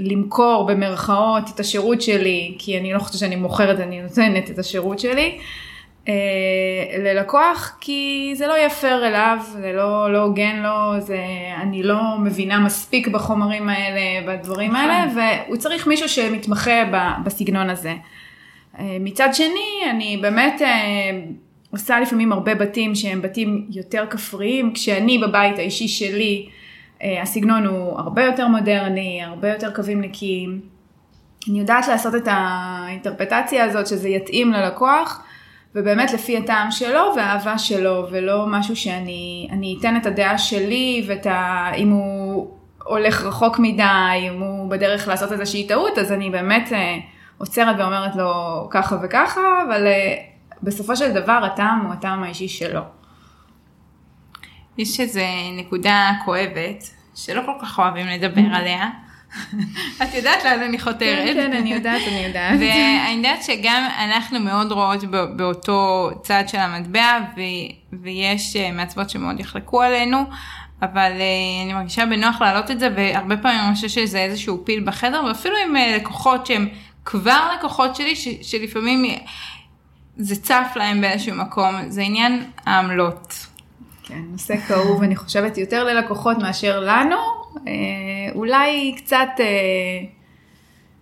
למכור במרכאות את השירות שלי, כי אני לא חושבת שאני מוכרת, אני נותנת את השירות שלי. אה, ללקוח, כי זה לא יהיה פייר אליו, זה לא, לא הוגן לו, זה, אני לא מבינה מספיק בחומרים האלה, בדברים האלה, נכון. והוא צריך מישהו שמתמחה ב- בסגנון הזה. אה, מצד שני, אני באמת אה, עושה לפעמים הרבה בתים שהם בתים יותר כפריים, כשאני בבית האישי שלי, אה, הסגנון הוא הרבה יותר מודרני, הרבה יותר קווים נקיים. אני יודעת לעשות את האינטרפטציה הזאת שזה יתאים ללקוח, ובאמת לפי הטעם שלו והאהבה שלו, ולא משהו שאני אני אתן את הדעה שלי, ואת ה... אם הוא הולך רחוק מדי, אם הוא בדרך לעשות איזושהי טעות, אז אני באמת אה, עוצרת ואומרת לו ככה וככה, אבל אה, בסופו של דבר הטעם הוא הטעם האישי שלו. יש איזו נקודה כואבת, שלא כל כך אוהבים לדבר עליה. את יודעת לאן אני חותרת. כן, כן, אני יודעת, אני יודעת. ואני יודעת שגם אנחנו מאוד רואות באותו צד של המטבע, ו- ויש אה, מעצבות שמאוד יחלקו עלינו, אבל אה, אני מרגישה בנוח להעלות את זה, והרבה פעמים אני חושבת שזה איזשהו פיל בחדר, ואפילו עם אה, לקוחות שהם כבר לקוחות שלי, ש- שלפעמים זה צף להם באיזשהו מקום, זה עניין העמלות. כן, נושא כאוב, אני חושבת, יותר ללקוחות מאשר לנו. אה, אולי קצת אה,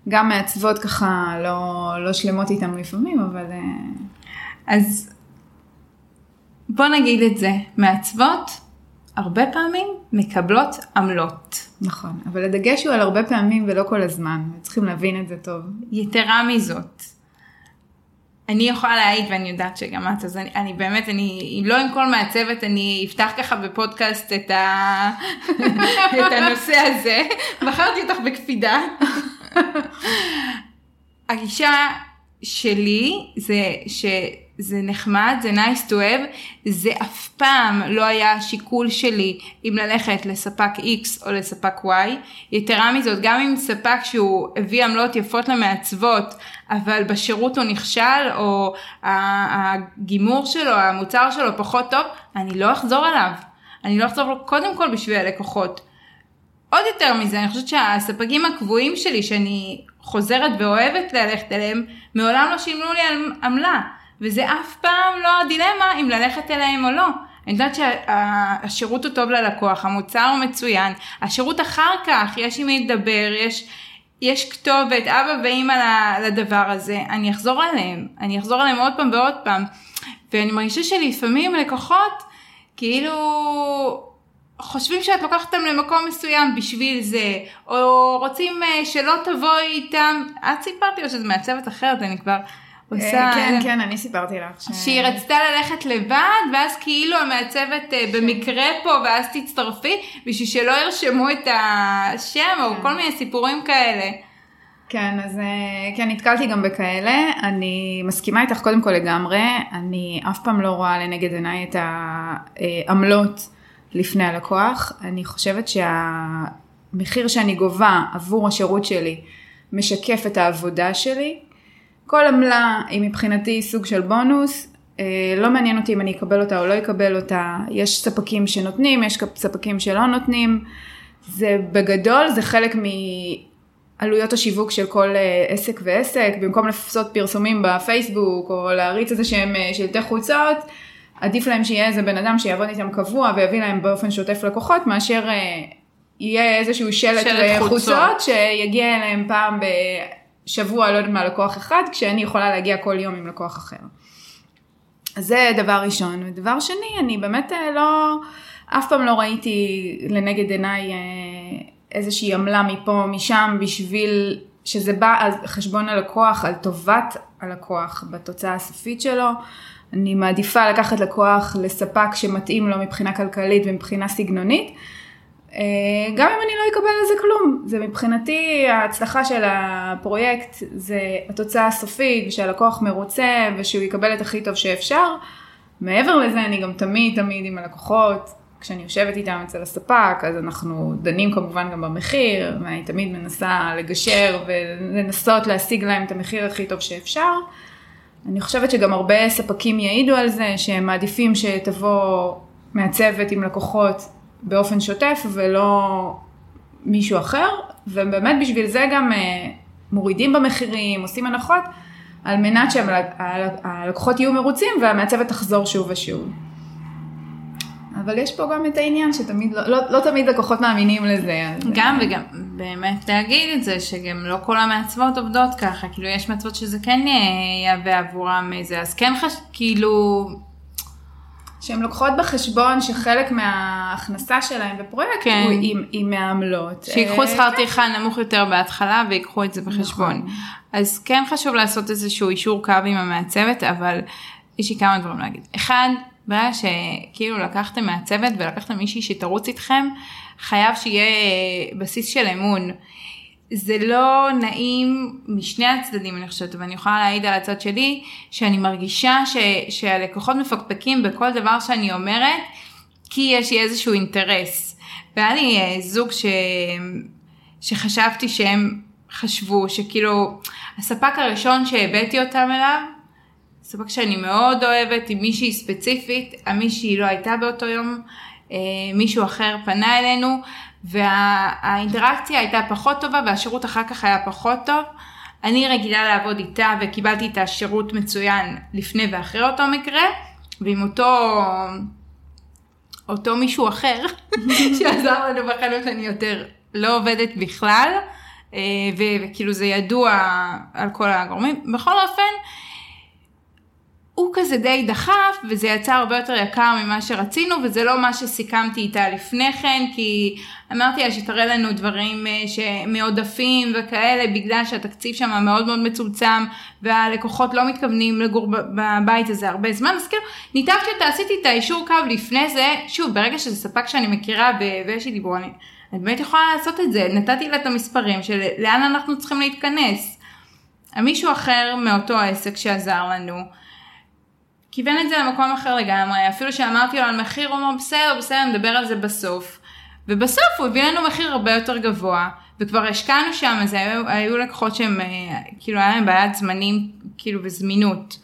גם מעצבות ככה לא, לא שלמות איתם לפעמים, אבל אה, אז בוא נגיד את זה, מעצבות הרבה פעמים מקבלות עמלות. נכון. אבל הדגש הוא על הרבה פעמים ולא כל הזמן, צריכים להבין את זה טוב. יתרה מזאת, אני יכולה להעיד ואני יודעת שגם את, אז אני, אני באמת, אני, אם לא עם כל מעצבת, אני אפתח ככה בפודקאסט את, ה... את הנושא הזה. בחרתי אותך בקפידה. הגישה שלי זה שזה נחמד, זה nice to have, זה אף פעם לא היה השיקול שלי אם ללכת לספק X או לספק Y. יתרה מזאת, גם אם ספק שהוא הביא עמלות יפות למעצבות, אבל בשירות הוא נכשל, או הגימור שלו, המוצר שלו פחות טוב, אני לא אחזור אליו. אני לא אחזור לו קודם כל בשביל הלקוחות. עוד יותר מזה, אני חושבת שהספקים הקבועים שלי, שאני חוזרת ואוהבת ללכת אליהם, מעולם לא שילמו לי עמלה. וזה אף פעם לא הדילמה אם ללכת אליהם או לא. אני יודעת שהשירות הוא טוב ללקוח, המוצר הוא מצוין, השירות אחר כך, יש עם מי לדבר, יש, יש כתובת, אבא ואימא לדבר הזה, אני אחזור אליהם, אני אחזור אליהם עוד פעם ועוד פעם. ואני מרגישה שלפעמים לקוחות, כאילו, חושבים שאת לוקחת אותם למקום מסוים בשביל זה, או רוצים אה, שלא תבואי איתם, את סיפרת לי או שזה מעצבת אחרת, אני כבר עושה... אה, כן, כן, אני סיפרתי לך. ש... שהיא רצתה ללכת לבד, ואז כאילו המעצבת אה, במקרה פה, ואז תצטרפי, בשביל שלא ירשמו את השם, או כל מיני סיפורים כאלה. כן, אז אה, כן, נתקלתי גם בכאלה. אני מסכימה איתך קודם כל לגמרי. אני אף פעם לא רואה לנגד עיניי את העמלות לפני הלקוח. אני חושבת שהמחיר שאני גובה עבור השירות שלי משקף את העבודה שלי. כל עמלה היא מבחינתי סוג של בונוס. אה, לא מעניין אותי אם אני אקבל אותה או לא אקבל אותה. יש ספקים שנותנים, יש ספקים שלא נותנים. זה בגדול, זה חלק מעלויות השיווק של כל אה, עסק ועסק. במקום לעשות פרסומים בפייסבוק או להריץ איזה שהם אה, שלטי חוצות, עדיף להם שיהיה איזה בן אדם שיעבוד איתם קבוע ויביא להם באופן שוטף לקוחות, מאשר יהיה איזשהו שלט, שלט חוצות. שיגיע אליהם פעם בשבוע, לא יודעת מה, לקוח אחד, כשאני יכולה להגיע כל יום עם לקוח אחר. אז זה דבר ראשון. ודבר שני, אני באמת אה, לא, אף פעם לא ראיתי לנגד עיניי אה, איזושהי עמלה מפה, משם, בשביל שזה בא על חשבון הלקוח, על טובת הלקוח בתוצאה הסופית שלו. אני מעדיפה לקחת לקוח לספק שמתאים לו מבחינה כלכלית ומבחינה סגנונית. אה, גם אם אני לא אקבל על זה כלום, זה מבחינתי ההצלחה של הפרויקט זה התוצאה הסופית ושהלקוח מרוצה ושהוא יקבל את הכי טוב שאפשר. מעבר לזה אני גם תמיד תמיד עם הלקוחות, כשאני יושבת איתם אצל הספק אז אנחנו דנים כמובן גם במחיר ואני תמיד מנסה לגשר ולנסות להשיג להם את המחיר הכי טוב שאפשר. אני חושבת שגם הרבה ספקים יעידו על זה שהם מעדיפים שתבוא מעצבת עם לקוחות באופן שוטף ולא מישהו אחר, ובאמת בשביל זה גם אה, מורידים במחירים, עושים הנחות, על מנת שהלקוחות יהיו מרוצים והמעצבת תחזור שוב ושוב. אבל יש פה גם את העניין שתמיד, לא, לא, לא תמיד לקוחות מאמינים לזה. אז... גם וגם באמת להגיד את זה שגם לא כל המעצבות עובדות ככה, כאילו יש מעצבות שזה כן יהווה עבורם איזה, אז כן חש... כאילו... שהן לוקחות בחשבון שחלק מההכנסה שלהם בפרויקט כן. הוא עם, עם מעמלות. שיקחו שכר טרחה כן. נמוך יותר בהתחלה ויקחו את זה בחשבון. נכון. אז כן חשוב לעשות איזשהו אישור קו עם המעצבת, אבל יש לי כמה דברים להגיד. אחד, ברגע שכאילו לקחתם מעצבת ולקחתם מישהי שתרוץ איתכם, חייב שיהיה בסיס של אמון. זה לא נעים משני הצדדים אני חושבת, ואני יכולה להעיד על הצד שלי, שאני מרגישה ש, שהלקוחות מפקפקים בכל דבר שאני אומרת, כי יש לי איזשהו אינטרס. והיה לי אה, זוג ש, שחשבתי שהם חשבו, שכאילו, הספק הראשון שהבאתי אותם אליו, ספק שאני מאוד אוהבת, עם מישהי ספציפית, המישהי לא הייתה באותו יום, אה, מישהו אחר פנה אלינו, והאינטראקציה וה, הייתה פחות טובה והשירות אחר כך היה פחות טוב. אני רגילה לעבוד איתה וקיבלתי את השירות מצוין לפני ואחרי אותו מקרה, ועם אותו, אותו מישהו אחר שעזר לנו בחנות אני יותר לא עובדת בכלל, אה, וכאילו זה ידוע על כל הגורמים. בכל אופן, הוא כזה די דחף וזה יצא הרבה יותר יקר ממה שרצינו וזה לא מה שסיכמתי איתה לפני כן כי אמרתי לה שתראה לנו דברים אה, מעודפים וכאלה בגלל שהתקציב שם מאוד מאוד מצומצם והלקוחות לא מתכוונים לגור בבית הזה הרבה זמן אז כאילו ניתקתי אותה עשיתי את האישור קו לפני זה שוב ברגע שזה ספק שאני מכירה ויש לי דיבור אני באמת יכולה לעשות את זה נתתי לה את המספרים של לאן אנחנו צריכים להתכנס. מישהו אחר מאותו העסק שעזר לנו כיוון את זה למקום אחר לגמרי, אפילו שאמרתי לו על מחיר, הוא אמר בסדר, בסדר, נדבר על זה בסוף. ובסוף הוא הביא לנו מחיר הרבה יותר גבוה, וכבר השקענו שם, אז היו, היו לקוחות שהם, אה, כאילו היה להם בעיית זמנים, כאילו וזמינות.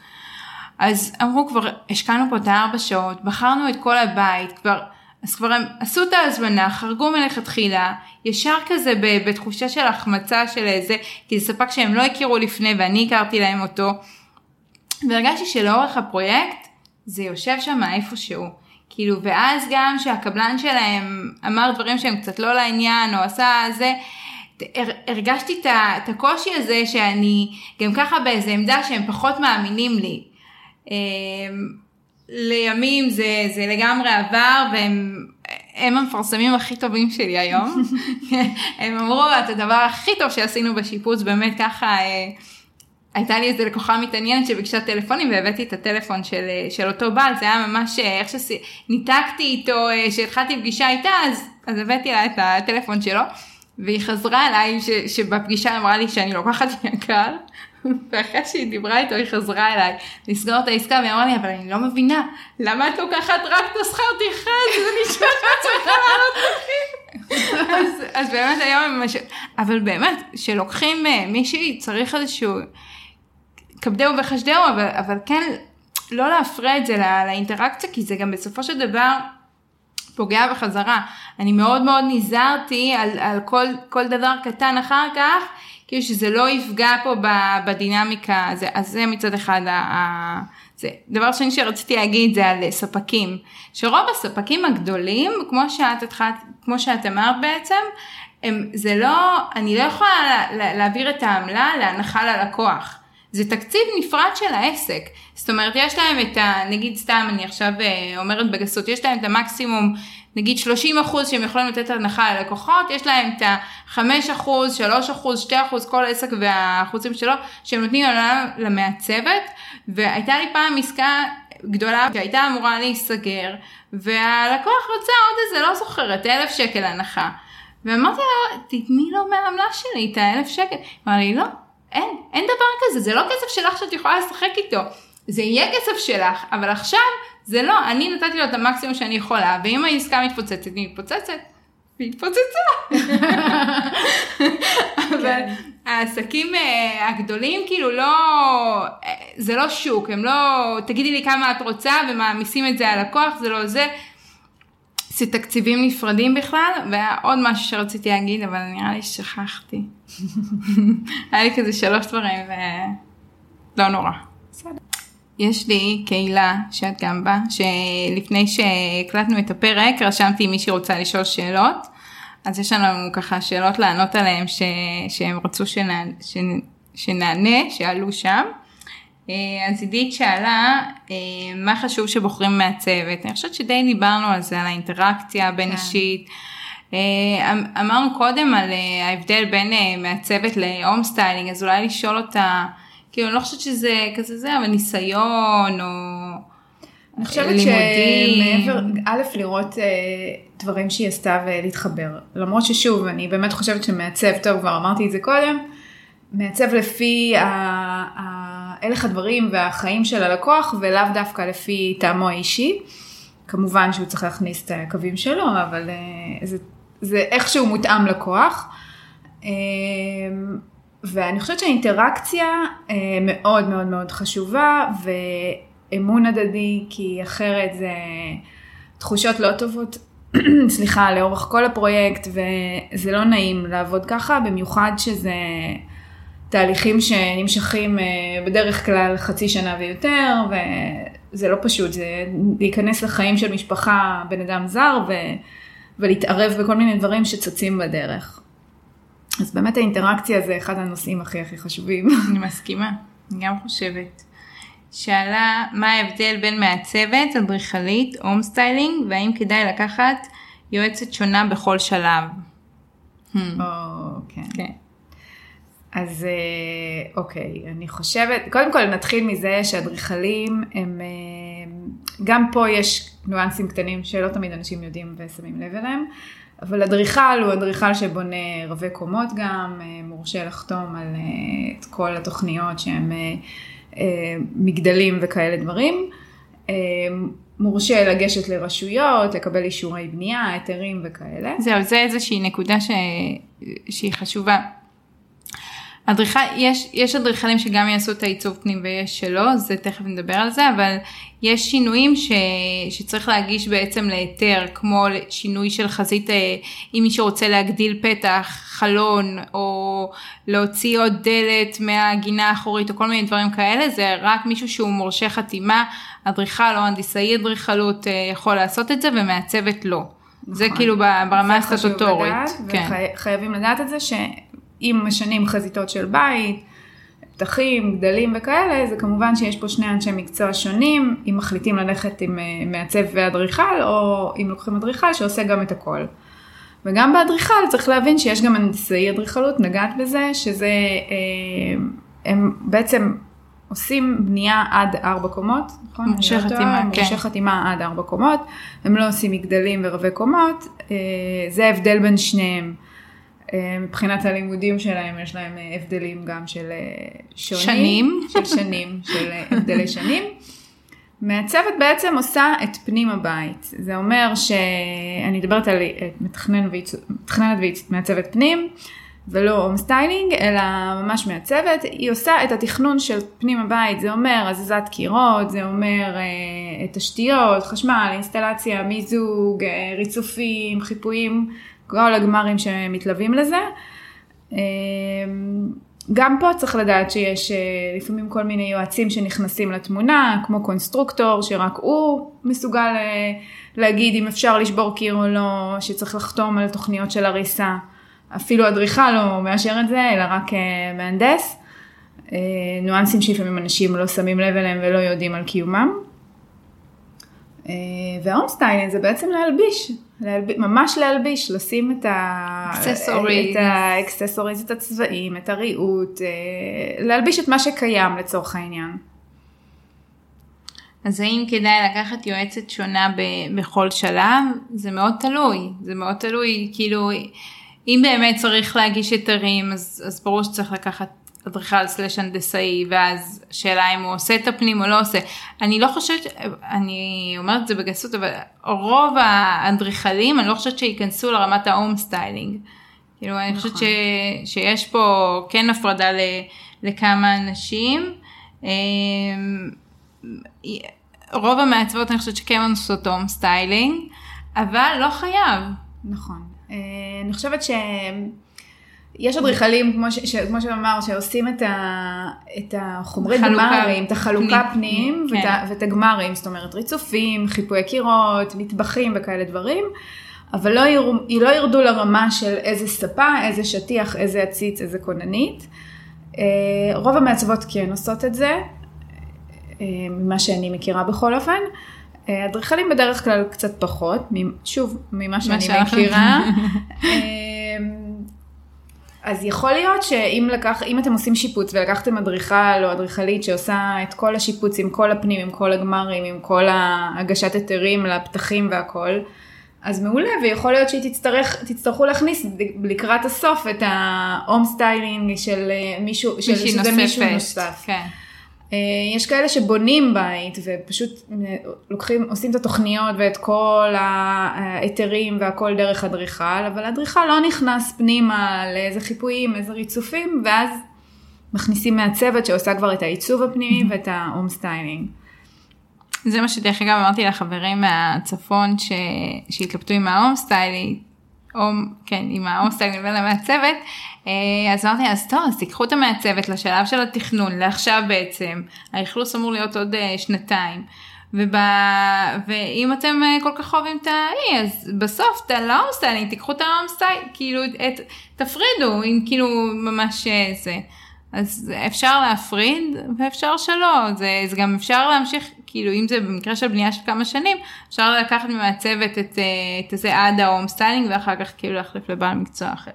אז אמרו כבר, השקענו פה את הארבע שעות, בחרנו את כל הבית, כבר, אז כבר הם עשו את ההזמנה, חרגו מלכתחילה, ישר כזה בתחושה של החמצה של איזה, כי זה ספק שהם לא הכירו לפני ואני הכרתי להם אותו. והרגשתי שלאורך הפרויקט זה יושב שם איפשהו. כאילו, ואז גם שהקבלן שלהם אמר דברים שהם קצת לא לעניין, או עשה זה, הרגשתי את הקושי הזה שאני גם ככה באיזה עמדה שהם פחות מאמינים לי. אמ, לימים זה, זה לגמרי עבר והם הם המפרסמים הכי טובים שלי היום. הם אמרו את הדבר הכי טוב שעשינו בשיפוץ באמת ככה אה, הייתה לי איזה לקוחה מתעניינת שביקשה טלפונים והבאתי את הטלפון של, של אותו בעל, זה היה ממש אה, איך שניתקתי איתו, שהתחלתי אה, פגישה איתה, אז, אז הבאתי לה את הטלפון שלו, והיא חזרה אליי, ש, שבפגישה אמרה לי שאני לוקחת יקר, ואחרי שהיא דיברה איתו היא חזרה אליי לסגור את העסקה והיא אמרה לי אבל אני לא מבינה למה את לוקחת רק את השכר טרחה זה נשמע שאת צריכה לעלות מחיר. אז באמת היום הם ממש אבל באמת שלוקחים אה, מישהי צריך איזשהו כבדהו וחשדהו, אבל, אבל כן לא להפריע את זה לא, לאינטראקציה, כי זה גם בסופו של דבר פוגע בחזרה. אני מאוד מאוד נזהרתי על, על כל, כל דבר קטן אחר כך, כאילו שזה לא יפגע פה בדינמיקה, זה, אז זה מצד אחד ה... ה זה. דבר שני שרציתי להגיד זה על ספקים, שרוב הספקים הגדולים, כמו שאת התחלת, כמו שאת אמרת בעצם, הם, זה לא, אני לא יכולה לה, להעביר את העמלה להנחה ללקוח. זה תקציב נפרד של העסק. זאת אומרת, יש להם את ה... נגיד סתם, אני עכשיו אה, אומרת בגסות, יש להם את המקסימום, נגיד 30 אחוז שהם יכולים לתת הנחה ללקוחות, יש להם את ה-5 אחוז, 3 אחוז, 2 אחוז, כל עסק והאחוזים שלו, שהם נותנים למעצבת, והייתה לי פעם עסקה גדולה שהייתה אמורה להיסגר, והלקוח רצה עוד איזה, לא זוכרת, אלף שקל הנחה. ואמרתי לה, תתני לו מהעמלה שלי את האלף שקל. אמרה לי, לא, אין, אין דבר כזה, זה לא כסף שלך שאת יכולה לשחק איתו. זה יהיה כסף שלך, אבל עכשיו זה לא, אני נתתי לו את המקסימום שאני יכולה, ואם העסקה מתפוצצת, היא מתפוצצת. והיא התפוצצה. אבל כן. העסקים אה, הגדולים כאילו לא, אה, זה לא שוק, הם לא, תגידי לי כמה את רוצה ומעמיסים את זה על הכוח, זה לא זה. זה תקציבים נפרדים בכלל, והיה עוד משהו שרציתי להגיד, אבל נראה לי ששכחתי. היה לי כזה שלוש דברים ו... לא נורא. יש לי קהילה שאת גם בה, שלפני שהקלטנו את הפרק רשמתי אם מישהי רוצה לשאול שאלות, אז יש לנו ככה שאלות לענות עליהן ש... שהם רצו שנע... ש... שנענה, שעלו שם. אה, אז עידית שאלה, אה, מה חשוב שבוחרים מעצבת? אני חושבת שדי דיברנו על זה, על האינטראקציה הבין אישית. כן. אה, אמ, אמרנו קודם על ההבדל בין מעצבת ל home styling, אז אולי לשאול אותה, כאילו אני לא חושבת שזה כזה זה, אבל ניסיון או אני חושבת שמעבר, א', לראות דברים שהיא עשתה ולהתחבר. למרות ששוב, אני באמת חושבת שמעצב, טוב, כבר אמרתי את זה קודם, מעצב לפי הלך הדברים והחיים של הלקוח ולאו דווקא לפי טעמו האישי. כמובן שהוא צריך להכניס את הקווים שלו, אבל אה, זה, זה איכשהו מותאם לקוח. אה, ואני חושבת שהאינטראקציה אה, מאוד מאוד מאוד חשובה ואמון הדדי, כי אחרת זה תחושות לא טובות, סליחה, לאורך כל הפרויקט, וזה לא נעים לעבוד ככה, במיוחד שזה תהליכים שנמשכים אה, בדרך כלל חצי שנה ויותר, וזה לא פשוט, זה להיכנס לחיים של משפחה, בן אדם זר, ו... ולהתערב בכל מיני דברים שצצים בדרך. אז באמת האינטראקציה זה אחד הנושאים הכי הכי חשובים. אני מסכימה, אני גם חושבת. שאלה מה ההבדל בין מעצבת, אדריכלית, home styling, והאם כדאי לקחת יועצת שונה בכל שלב. או, כן. כן. אז אה, אוקיי, אני חושבת, קודם כל נתחיל מזה שאדריכלים הם, אה, גם פה יש ניואנסים קטנים שלא תמיד אנשים יודעים ושמים לב אליהם, אבל אדריכל הוא אדריכל שבונה רבי קומות גם, אה, מורשה לחתום על את כל התוכניות שהם מגדלים וכאלה דברים. מורשה לגשת לרשויות, לקבל אישורי בנייה, היתרים וכאלה. זהו, זה איזושהי נקודה ש... שהיא חשובה. אדריכל, יש, יש אדריכלים שגם יעשו את העיצוב פנים ויש שלא, זה תכף נדבר על זה, אבל יש שינויים ש, שצריך להגיש בעצם להיתר, כמו שינוי של חזית, אה, אם מישהו רוצה להגדיל פתח, חלון, או להוציא עוד דלת מהגינה האחורית, או כל מיני דברים כאלה, זה רק מישהו שהוא מורשה חתימה, אדריכל או הנדסאי אדריכלות אה, יכול לעשות את זה, ומעצבת לא. נכון. זה כאילו ברמה הסטטוטורית. כן. וחייבים לדעת את זה ש... אם משנים חזיתות של בית, פתחים, גדלים וכאלה, זה כמובן שיש פה שני אנשי מקצוע שונים, אם מחליטים ללכת עם אה, מעצב ואדריכל, או אם לוקחים אדריכל שעושה גם את הכל. וגם באדריכל צריך להבין שיש גם הנדסאי אדריכלות, נגעת בזה, שזה, אה, הם בעצם עושים בנייה עד ארבע קומות, נכון? מורשה חתימה, כן. מורשה חתימה עד ארבע קומות, הם לא עושים מגדלים ורבי קומות, אה, זה ההבדל בין שניהם. אה, מבחינת הלימודים שלהם יש להם אה, הבדלים גם של אה, שונים, שנים, של שנים, של הבדלי שנים. מעצבת בעצם עושה את פנים הבית, זה אומר שאני מדברת על מתכננת ומעצבת פנים ולא home styling אלא ממש מעצבת, היא עושה את התכנון של פנים הבית, זה אומר הזזת קירות, זה אומר תשתיות, חשמל, אינסטלציה, מיזוג, ריצופים, חיפויים, כל הגמרים שמתלווים לזה. אמ, גם פה צריך לדעת שיש אה, לפעמים כל מיני יועצים שנכנסים לתמונה, כמו קונסטרוקטור, שרק הוא מסוגל אה, להגיד אם אפשר לשבור קיר או לא, שצריך לחתום על תוכניות של הריסה. אפילו אדריכל לא מאשר את זה, אלא רק אה, מהנדס. ניואנסים שלפעמים אנשים לא שמים לב אליהם ולא יודעים על קיומם. וה home זה בעצם להלביש, להלב... ממש להלביש, לשים את ה accessories, את הצבעים, את הריהוט, אה, להלביש את מה שקיים לצורך העניין. אז האם כדאי לקחת יועצת שונה ב- בכל שלב? זה מאוד תלוי, זה מאוד תלוי, כאילו, אם באמת צריך להגיש היתרים, אז, אז ברור שצריך לקחת אדריכל slash הנדסאי, ואז שאלה אם הוא עושה את הפנים או לא עושה. אני לא חושבת, אני אומרת את זה בגסות, אבל רוב האדריכלים, אני לא חושבת שייכנסו לרמת ה home styling. כאילו, נכון. אני חושבת נכון. ש, שיש פה כן הפרדה ל, לכמה אנשים. אמ, רוב המעצבות אני חושבת שכן עושות home styling, אבל לא חייב. נכון. אה, אני חושבת ש... יש אדריכלים, כמו, ש, ש, כמו שאמר, שעושים את, ה, את החומרי גמרים, את החלוקה פנים, פנים, כן. ואת, הגמרים, זאת אומרת ריצופים, חיפויי קירות, מטבחים וכאלה דברים, אבל לא, יר, לא ירדו לרמה של איזה ספה, איזה שטיח, איזה עציץ, איזה כוננית. אה, רוב המעצבות כן עושות את זה, אה, ממה שאני מכירה בכל אופן. אה, אדריכלים בדרך כלל קצת פחות, שוב, ממה שאני מכירה. אז יכול להיות שאם לקח, אם אתם עושים שיפוץ ולקחתם אדריכל או אדריכלית שעושה את כל השיפוץ עם כל הפנים, עם כל הגמרים, עם כל הגשת היתרים לפתחים והכל, אז מעולה, ויכול להיות שהיא תצטרך, תצטרכו להכניס לקראת הסוף את ה home styling של אה, מישהו, של, שזה מישהו נוספת. נוסף. כן. אה, יש כאלה שבונים בית ופשוט אה, לוקחים, עושים את התוכניות ואת כל ההיתרים והכל דרך אדריכל, אבל האדריכל לא נכנס פנימה לאיזה חיפויים, איזה ריצופים, ואז מכניסים מהצוות שעושה כבר את העיצוב הפנימי ואת ה home styling. זה מה שדרך אגב אמרתי לחברים מהצפון ש... שהתלבטו עם ה home styli, home, כן, עם לבין המעצבת, אה, אז אמרתי אז טוב אז תיקחו את המעצבת לשלב של התכנון לעכשיו בעצם, האכלוס אמור להיות עוד אה, שנתיים. וב... ואם אתם אה, כל כך אוהבים את האי, אז בסוף את ה home styling, תיקחו את ה home styling, כאילו, את, תפרידו, אם כאילו ממש זה. אז אפשר להפריד ואפשר שלא, זה, זה גם אפשר להמשיך, כאילו אם זה במקרה של בנייה של כמה שנים, אפשר לקחת ממעצבת את, אה, את זה עד ה home styling ואחר כך כאילו להחליף לבעל מקצוע אחר.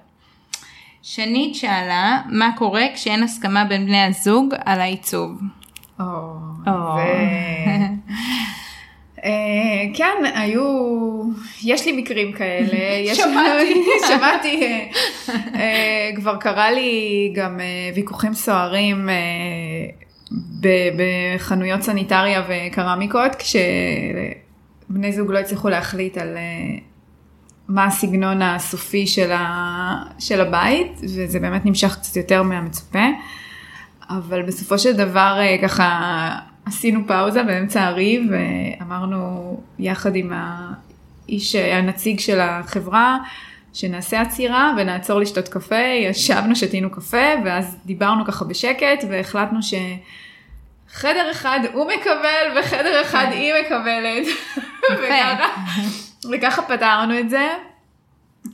שנית שאלה, מה קורה כשאין הסכמה בין בני הזוג על העיצוב? או, או. זה... אה, כן, היו, יש לי מקרים כאלה. שמעתי. שמעתי, אה, אה, כבר קרה לי גם ויכוחים סוערים בחנויות סניטריה וקרמיקות, כשבני זוג לא הצליחו להחליט על מה הסגנון הסופי של, ה, של הבית, וזה באמת נמשך קצת יותר מהמצופה. אבל בסופו של דבר ככה עשינו פאוזה באמצע הריב ואמרנו יחד עם האיש, הנציג של החברה, שנעשה עצירה ונעצור לשתות קפה, ישבנו, שתינו קפה ואז דיברנו ככה בשקט והחלטנו שחדר אחד הוא מקבל וחדר אחד היא מקבלת. וככה פתרנו את זה.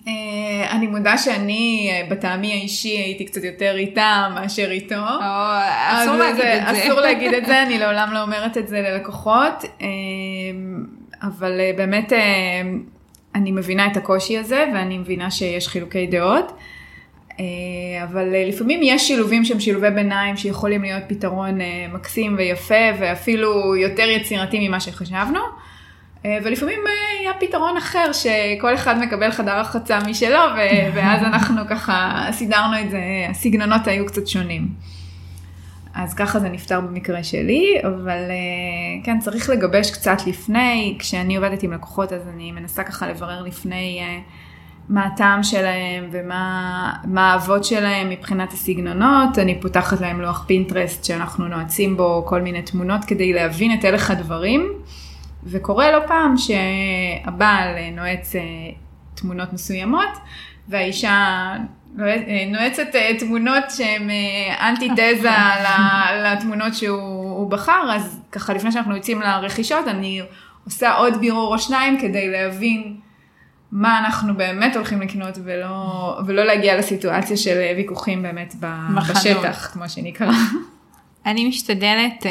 אה, אני מודה שאני אה, בטעמי האישי הייתי קצת יותר איתה מאשר איתו. אז אסור להגיד את זה. אסור להגיד את זה, אני לעולם לא אומרת את זה ללקוחות, אה, אבל אה, באמת אה, אני מבינה את הקושי הזה ואני מבינה שיש חילוקי דעות. אה, אבל אה, לפעמים יש שילובים שהם שילובי ביניים שיכולים להיות פתרון אה, מקסים ויפה ואפילו יותר יצירתי ממה שחשבנו. אה, ולפעמים אה, היה פתרון אחר שכל אחד מקבל חדר רחצה משלו ואז אנחנו ככה סידרנו את זה, הסגנונות היו קצת שונים. אז ככה זה נפתר במקרה שלי, אבל אה, כן, צריך לגבש קצת לפני, כשאני עובדת עם לקוחות אז אני מנסה ככה לברר לפני מה הטעם שלהם ומה מה האהבות שלהם מבחינת הסגנונות, אני פותחת להם לוח פינטרסט שאנחנו נועצים בו כל מיני תמונות כדי להבין את הלך הדברים. וקורה לא פעם שהבעל נועץ אה, תמונות מסוימות והאישה אה, נועצת אה, תמונות שהן אנטיתזה ל- לתמונות שהוא בחר, אז ככה לפני שאנחנו יוצאים לרכישות אני עושה עוד בירור או שניים כדי להבין מה אנחנו באמת הולכים לקנות ולא, ולא להגיע לסיטואציה של ויכוחים באמת. בשטח, כמו שנקרא. אני משתדלת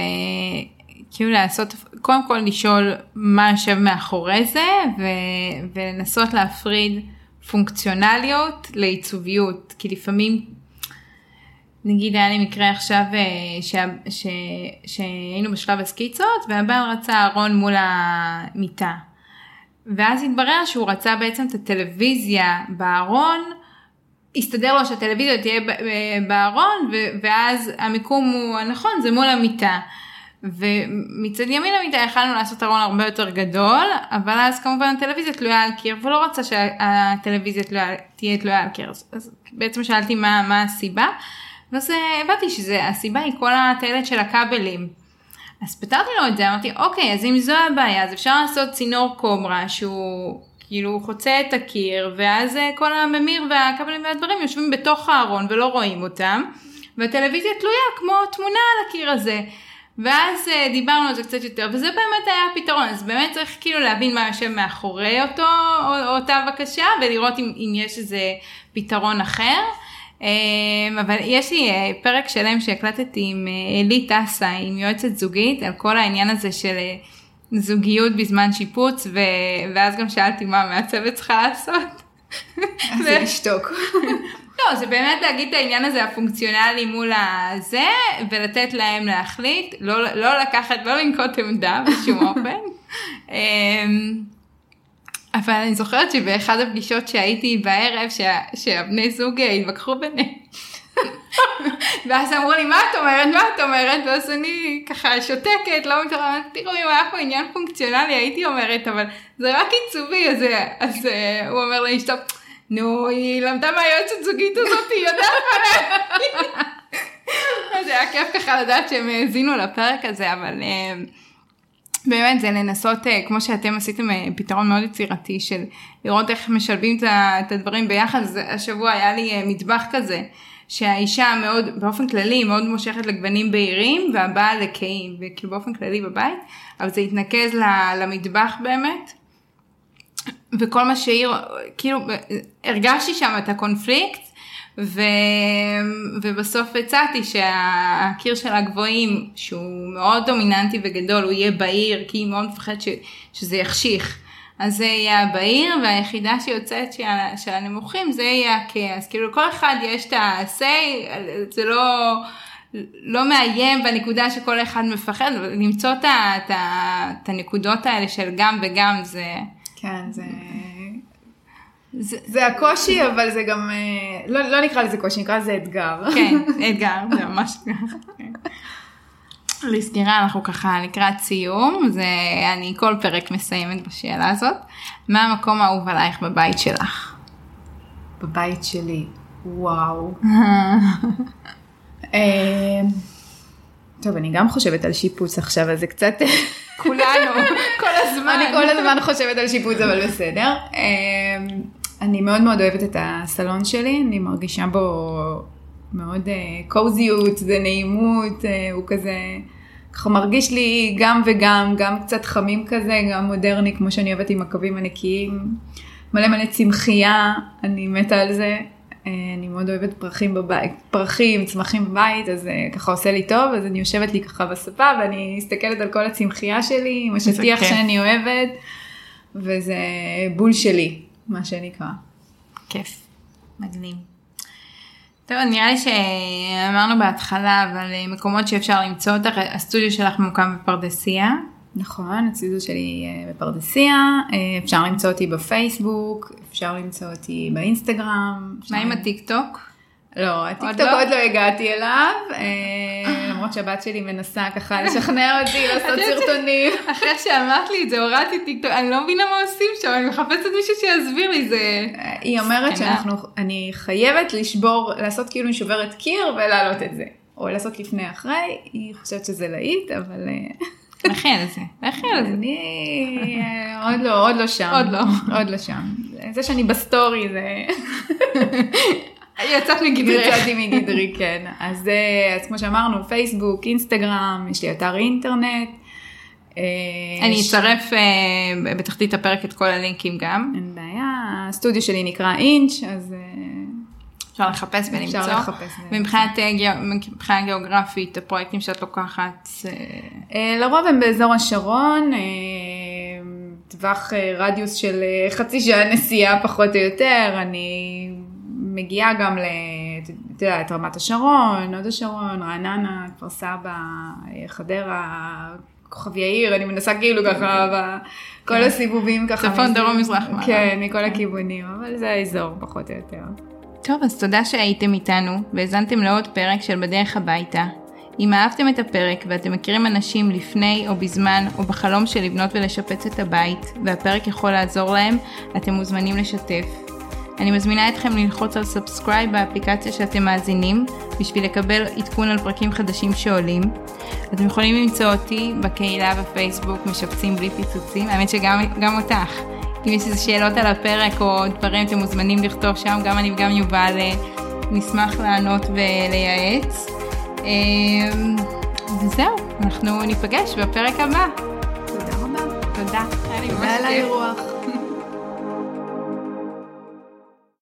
כאילו לעשות, קודם כל לשאול מה יושב מאחורי זה ו, ולנסות להפריד פונקציונליות לעיצוביות, כי לפעמים, נגיד היה לי מקרה עכשיו אה, שהיינו בשלב הסקיצות והבעל רצה ארון מול המיטה. ואז התברר שהוא רצה בעצם את הטלוויזיה בארון, הסתדר לו שהטלוויזיה תהיה ב- בארון, ואז המיקום הוא הנכון, זה מול המיטה. ומצד ימין המיטה יכלנו לעשות ארון הרבה יותר גדול, אבל אז כמובן הטלוויזיה תלויה על קיר, ולא רצה שהטלוויזיה תלויה, תהיה תלויה על קיר. אז, בעצם שאלתי מה, מה הסיבה, ואז אה, הבנתי שהסיבה היא כל הטיילת של הכבלים. אז פתרתי לו את זה, אמרתי, אוקיי, אז אם זו הבעיה, אז אפשר לעשות צינור קוברה שהוא כאילו חוצה את הקיר, ואז אה, כל הממיר והכבלים והדברים יושבים בתוך הארון ולא רואים אותם, והטלוויזיה תלויה כמו תמונה על הקיר הזה. ואז אה, דיברנו על זה קצת יותר, וזה באמת היה הפתרון, אז באמת צריך כאילו להבין מה יושב מאחורי אותו, או, אותה בקשה, ולראות אם, אם יש איזה פתרון אחר. אה, אבל יש לי אה, פרק שלם שהקלטתי עם אלי טסה, עם יועצת זוגית, על כל העניין הזה של זוגיות בזמן שיפוץ, ו... ואז גם שאלתי מה המעצבת צריכה לעשות. זה לשתוק. לא, זה באמת להגיד את העניין הזה הפונקציונלי מול הזה, ולתת להם להחליט, לא, לא לקחת, לא לנקוט עמדה בשום אופן. אמ, אבל אני זוכרת שבאחד הפגישות שהייתי בערב, שה, שהבני זוג התווכחו ביניהם. ואז אמרו לי, מה את אומרת? מה את אומרת? ואז אני ככה שותקת, לא מתארת, תראו, אם היה פה עניין פונקציונלי, הייתי אומרת, אבל זה רק עיצובי, אז, אז uh, הוא אומר לאשתו, נו, היא למדה מהיועצת זוגית הזאת, היא יודעת מה זה היה כיף ככה לדעת שהם האזינו לפרק הזה, אבל uh, באמת זה לנסות, uh, כמו שאתם עשיתם, uh, פתרון מאוד יצירתי של לראות איך משלבים את הדברים ביחד, השבוע היה לי מטבח כזה. שהאישה מאוד, באופן כללי, מאוד מושכת לגוונים בהירים והבעל לקיים, וכאילו באופן כללי בבית, אבל זה התנקז למטבח באמת. וכל מה שהעיר, כאילו, הרגשתי שם את הקונפליקט, ו... ובסוף הצעתי שהקיר של הגבוהים, שהוא מאוד דומיננטי וגדול, הוא יהיה בהיר, כי היא מאוד מפחדת. שזה יחשיך. אז זה יהיה הבהיר, והיחידה שיוצאת של, של הנמוכים זה יהיה. אז כאילו לכל אחד יש את ה-say, זה לא, לא מאיים בנקודה שכל אחד מפחד, למצוא את הנקודות האלה של גם וגם זה... כן, זה... זה, זה הקושי, אבל זה גם, אה, לא, לא נקרא לזה קושי, נקרא לזה אתגר. כן, אתגר, זה ממש ככה. לסגירה אנחנו ככה לקראת סיום, זה אני כל פרק מסיימת בשאלה הזאת. מה המקום האהוב עלייך בבית שלך? בבית שלי, וואו. אה, טוב, אני גם חושבת על שיפוץ עכשיו, אז זה קצת... כולנו, כל הזמן. אני כל הזמן חושבת על שיפוץ, אבל בסדר. אה, אני מאוד מאוד אוהבת את הסלון שלי, אני מרגישה בו מאוד קוזיות, אה, זה נעימות, אה, הוא כזה, ככה מרגיש לי גם וגם, גם קצת חמים כזה, גם מודרני, כמו שאני אוהבת עם הקווים הנקיים, מלא מלא צמחייה, אני מתה על זה. אה, אני מאוד אוהבת פרחים בבית, פרחים, צמחים בבית, אז ככה עושה לי טוב, אז אני יושבת לי ככה בספה ואני מסתכלת על כל הצמחייה שלי, עם השטיח שאני אוהבת, וזה בול שלי, מה שנקרא. כיף, מדהים. טוב, נראה לי שאמרנו בהתחלה, אבל אה, מקומות שאפשר למצוא אותך, הסטודיו שלך ממוקם בפרדסיה. נכון, הסטודיו שלי אה, בפרדסיה, אה, אפשר למצוא אותי בפייסבוק, אפשר למצוא אותי באינסטגרם. מה עם הטיק טוק? לא, הטיקטוק עוד, לא? לא הגעתי אליו, אה, למרות שהבת שלי מנסה ככה לשכנע אותי לעשות סרטונים. אחרי שאמרת לי את זה, הורדתי טיקטוק, אני לא מבינה מה עושים שם, אני מחפשת מישהו שיסביר לי זה... היא אומרת שאנחנו, אני חייבת לשבור, לעשות כאילו שוברת קיר ולהעלות את זה. או לעשות לפני אחרי, היא חושבת שזה להיט, אבל... לכי על זה, לכי על זה. אני עוד לא, עוד לא שם. עוד לא. עוד לא שם. זה שאני בסטורי זה... יצאת מגדרי. יצאתי מגדרי, כן. אז, אה, אז כמו שאמרנו, פייסבוק, אינסטגרם, יש לי אתר אינטרנט. אה, אני אצרף אה, בתחתית הפרק את כל הלינקים גם. אין בעיה, הסטודיו שלי נקרא אינץ', אז... אפשר לחפש ולמצוא. אפשר לחפש. ומבחינת גיאוגרפית, הפרויקטים שאת לוקחת? לרוב הם באזור השרון, טווח רדיוס של חצי שעה נסיעה פחות או יותר, אני מגיעה גם ל... את יודעת, רמת השרון, הוד השרון, רעננה, כפר סבא, חדרה, כוכב יאיר, אני מנסה כאילו ככה, כל כן. הסיבובים ככה. צפון, דרום, מזרח, מערב. כן, מכל הכיוונים, אבל זה האזור פחות או יותר. טוב, אז תודה שהייתם איתנו והאזנתם לעוד פרק של בדרך הביתה. אם אהבתם את הפרק ואתם מכירים אנשים לפני או בזמן או בחלום של לבנות ולשפץ את הבית והפרק יכול לעזור להם, אתם מוזמנים לשתף. אני מזמינה אתכם ללחוץ על subscribe באפליקציה שאתם מאזינים, בשביל לקבל עדכון על פרקים חדשים שעולים. אתם יכולים למצוא אותי בקהילה בפייסבוק משפצים בלי פיצוצים, האמת שגם אותך. אם יש איזה שאלות על הפרק או דברים, אתם מוזמנים לכתוב שם, גם אני וגם יובל אה, נשמח לענות ולייעץ. אמ, וזהו, אנחנו ניפגש בפרק הבא. תודה רבה. תודה. תודה על. האירוח.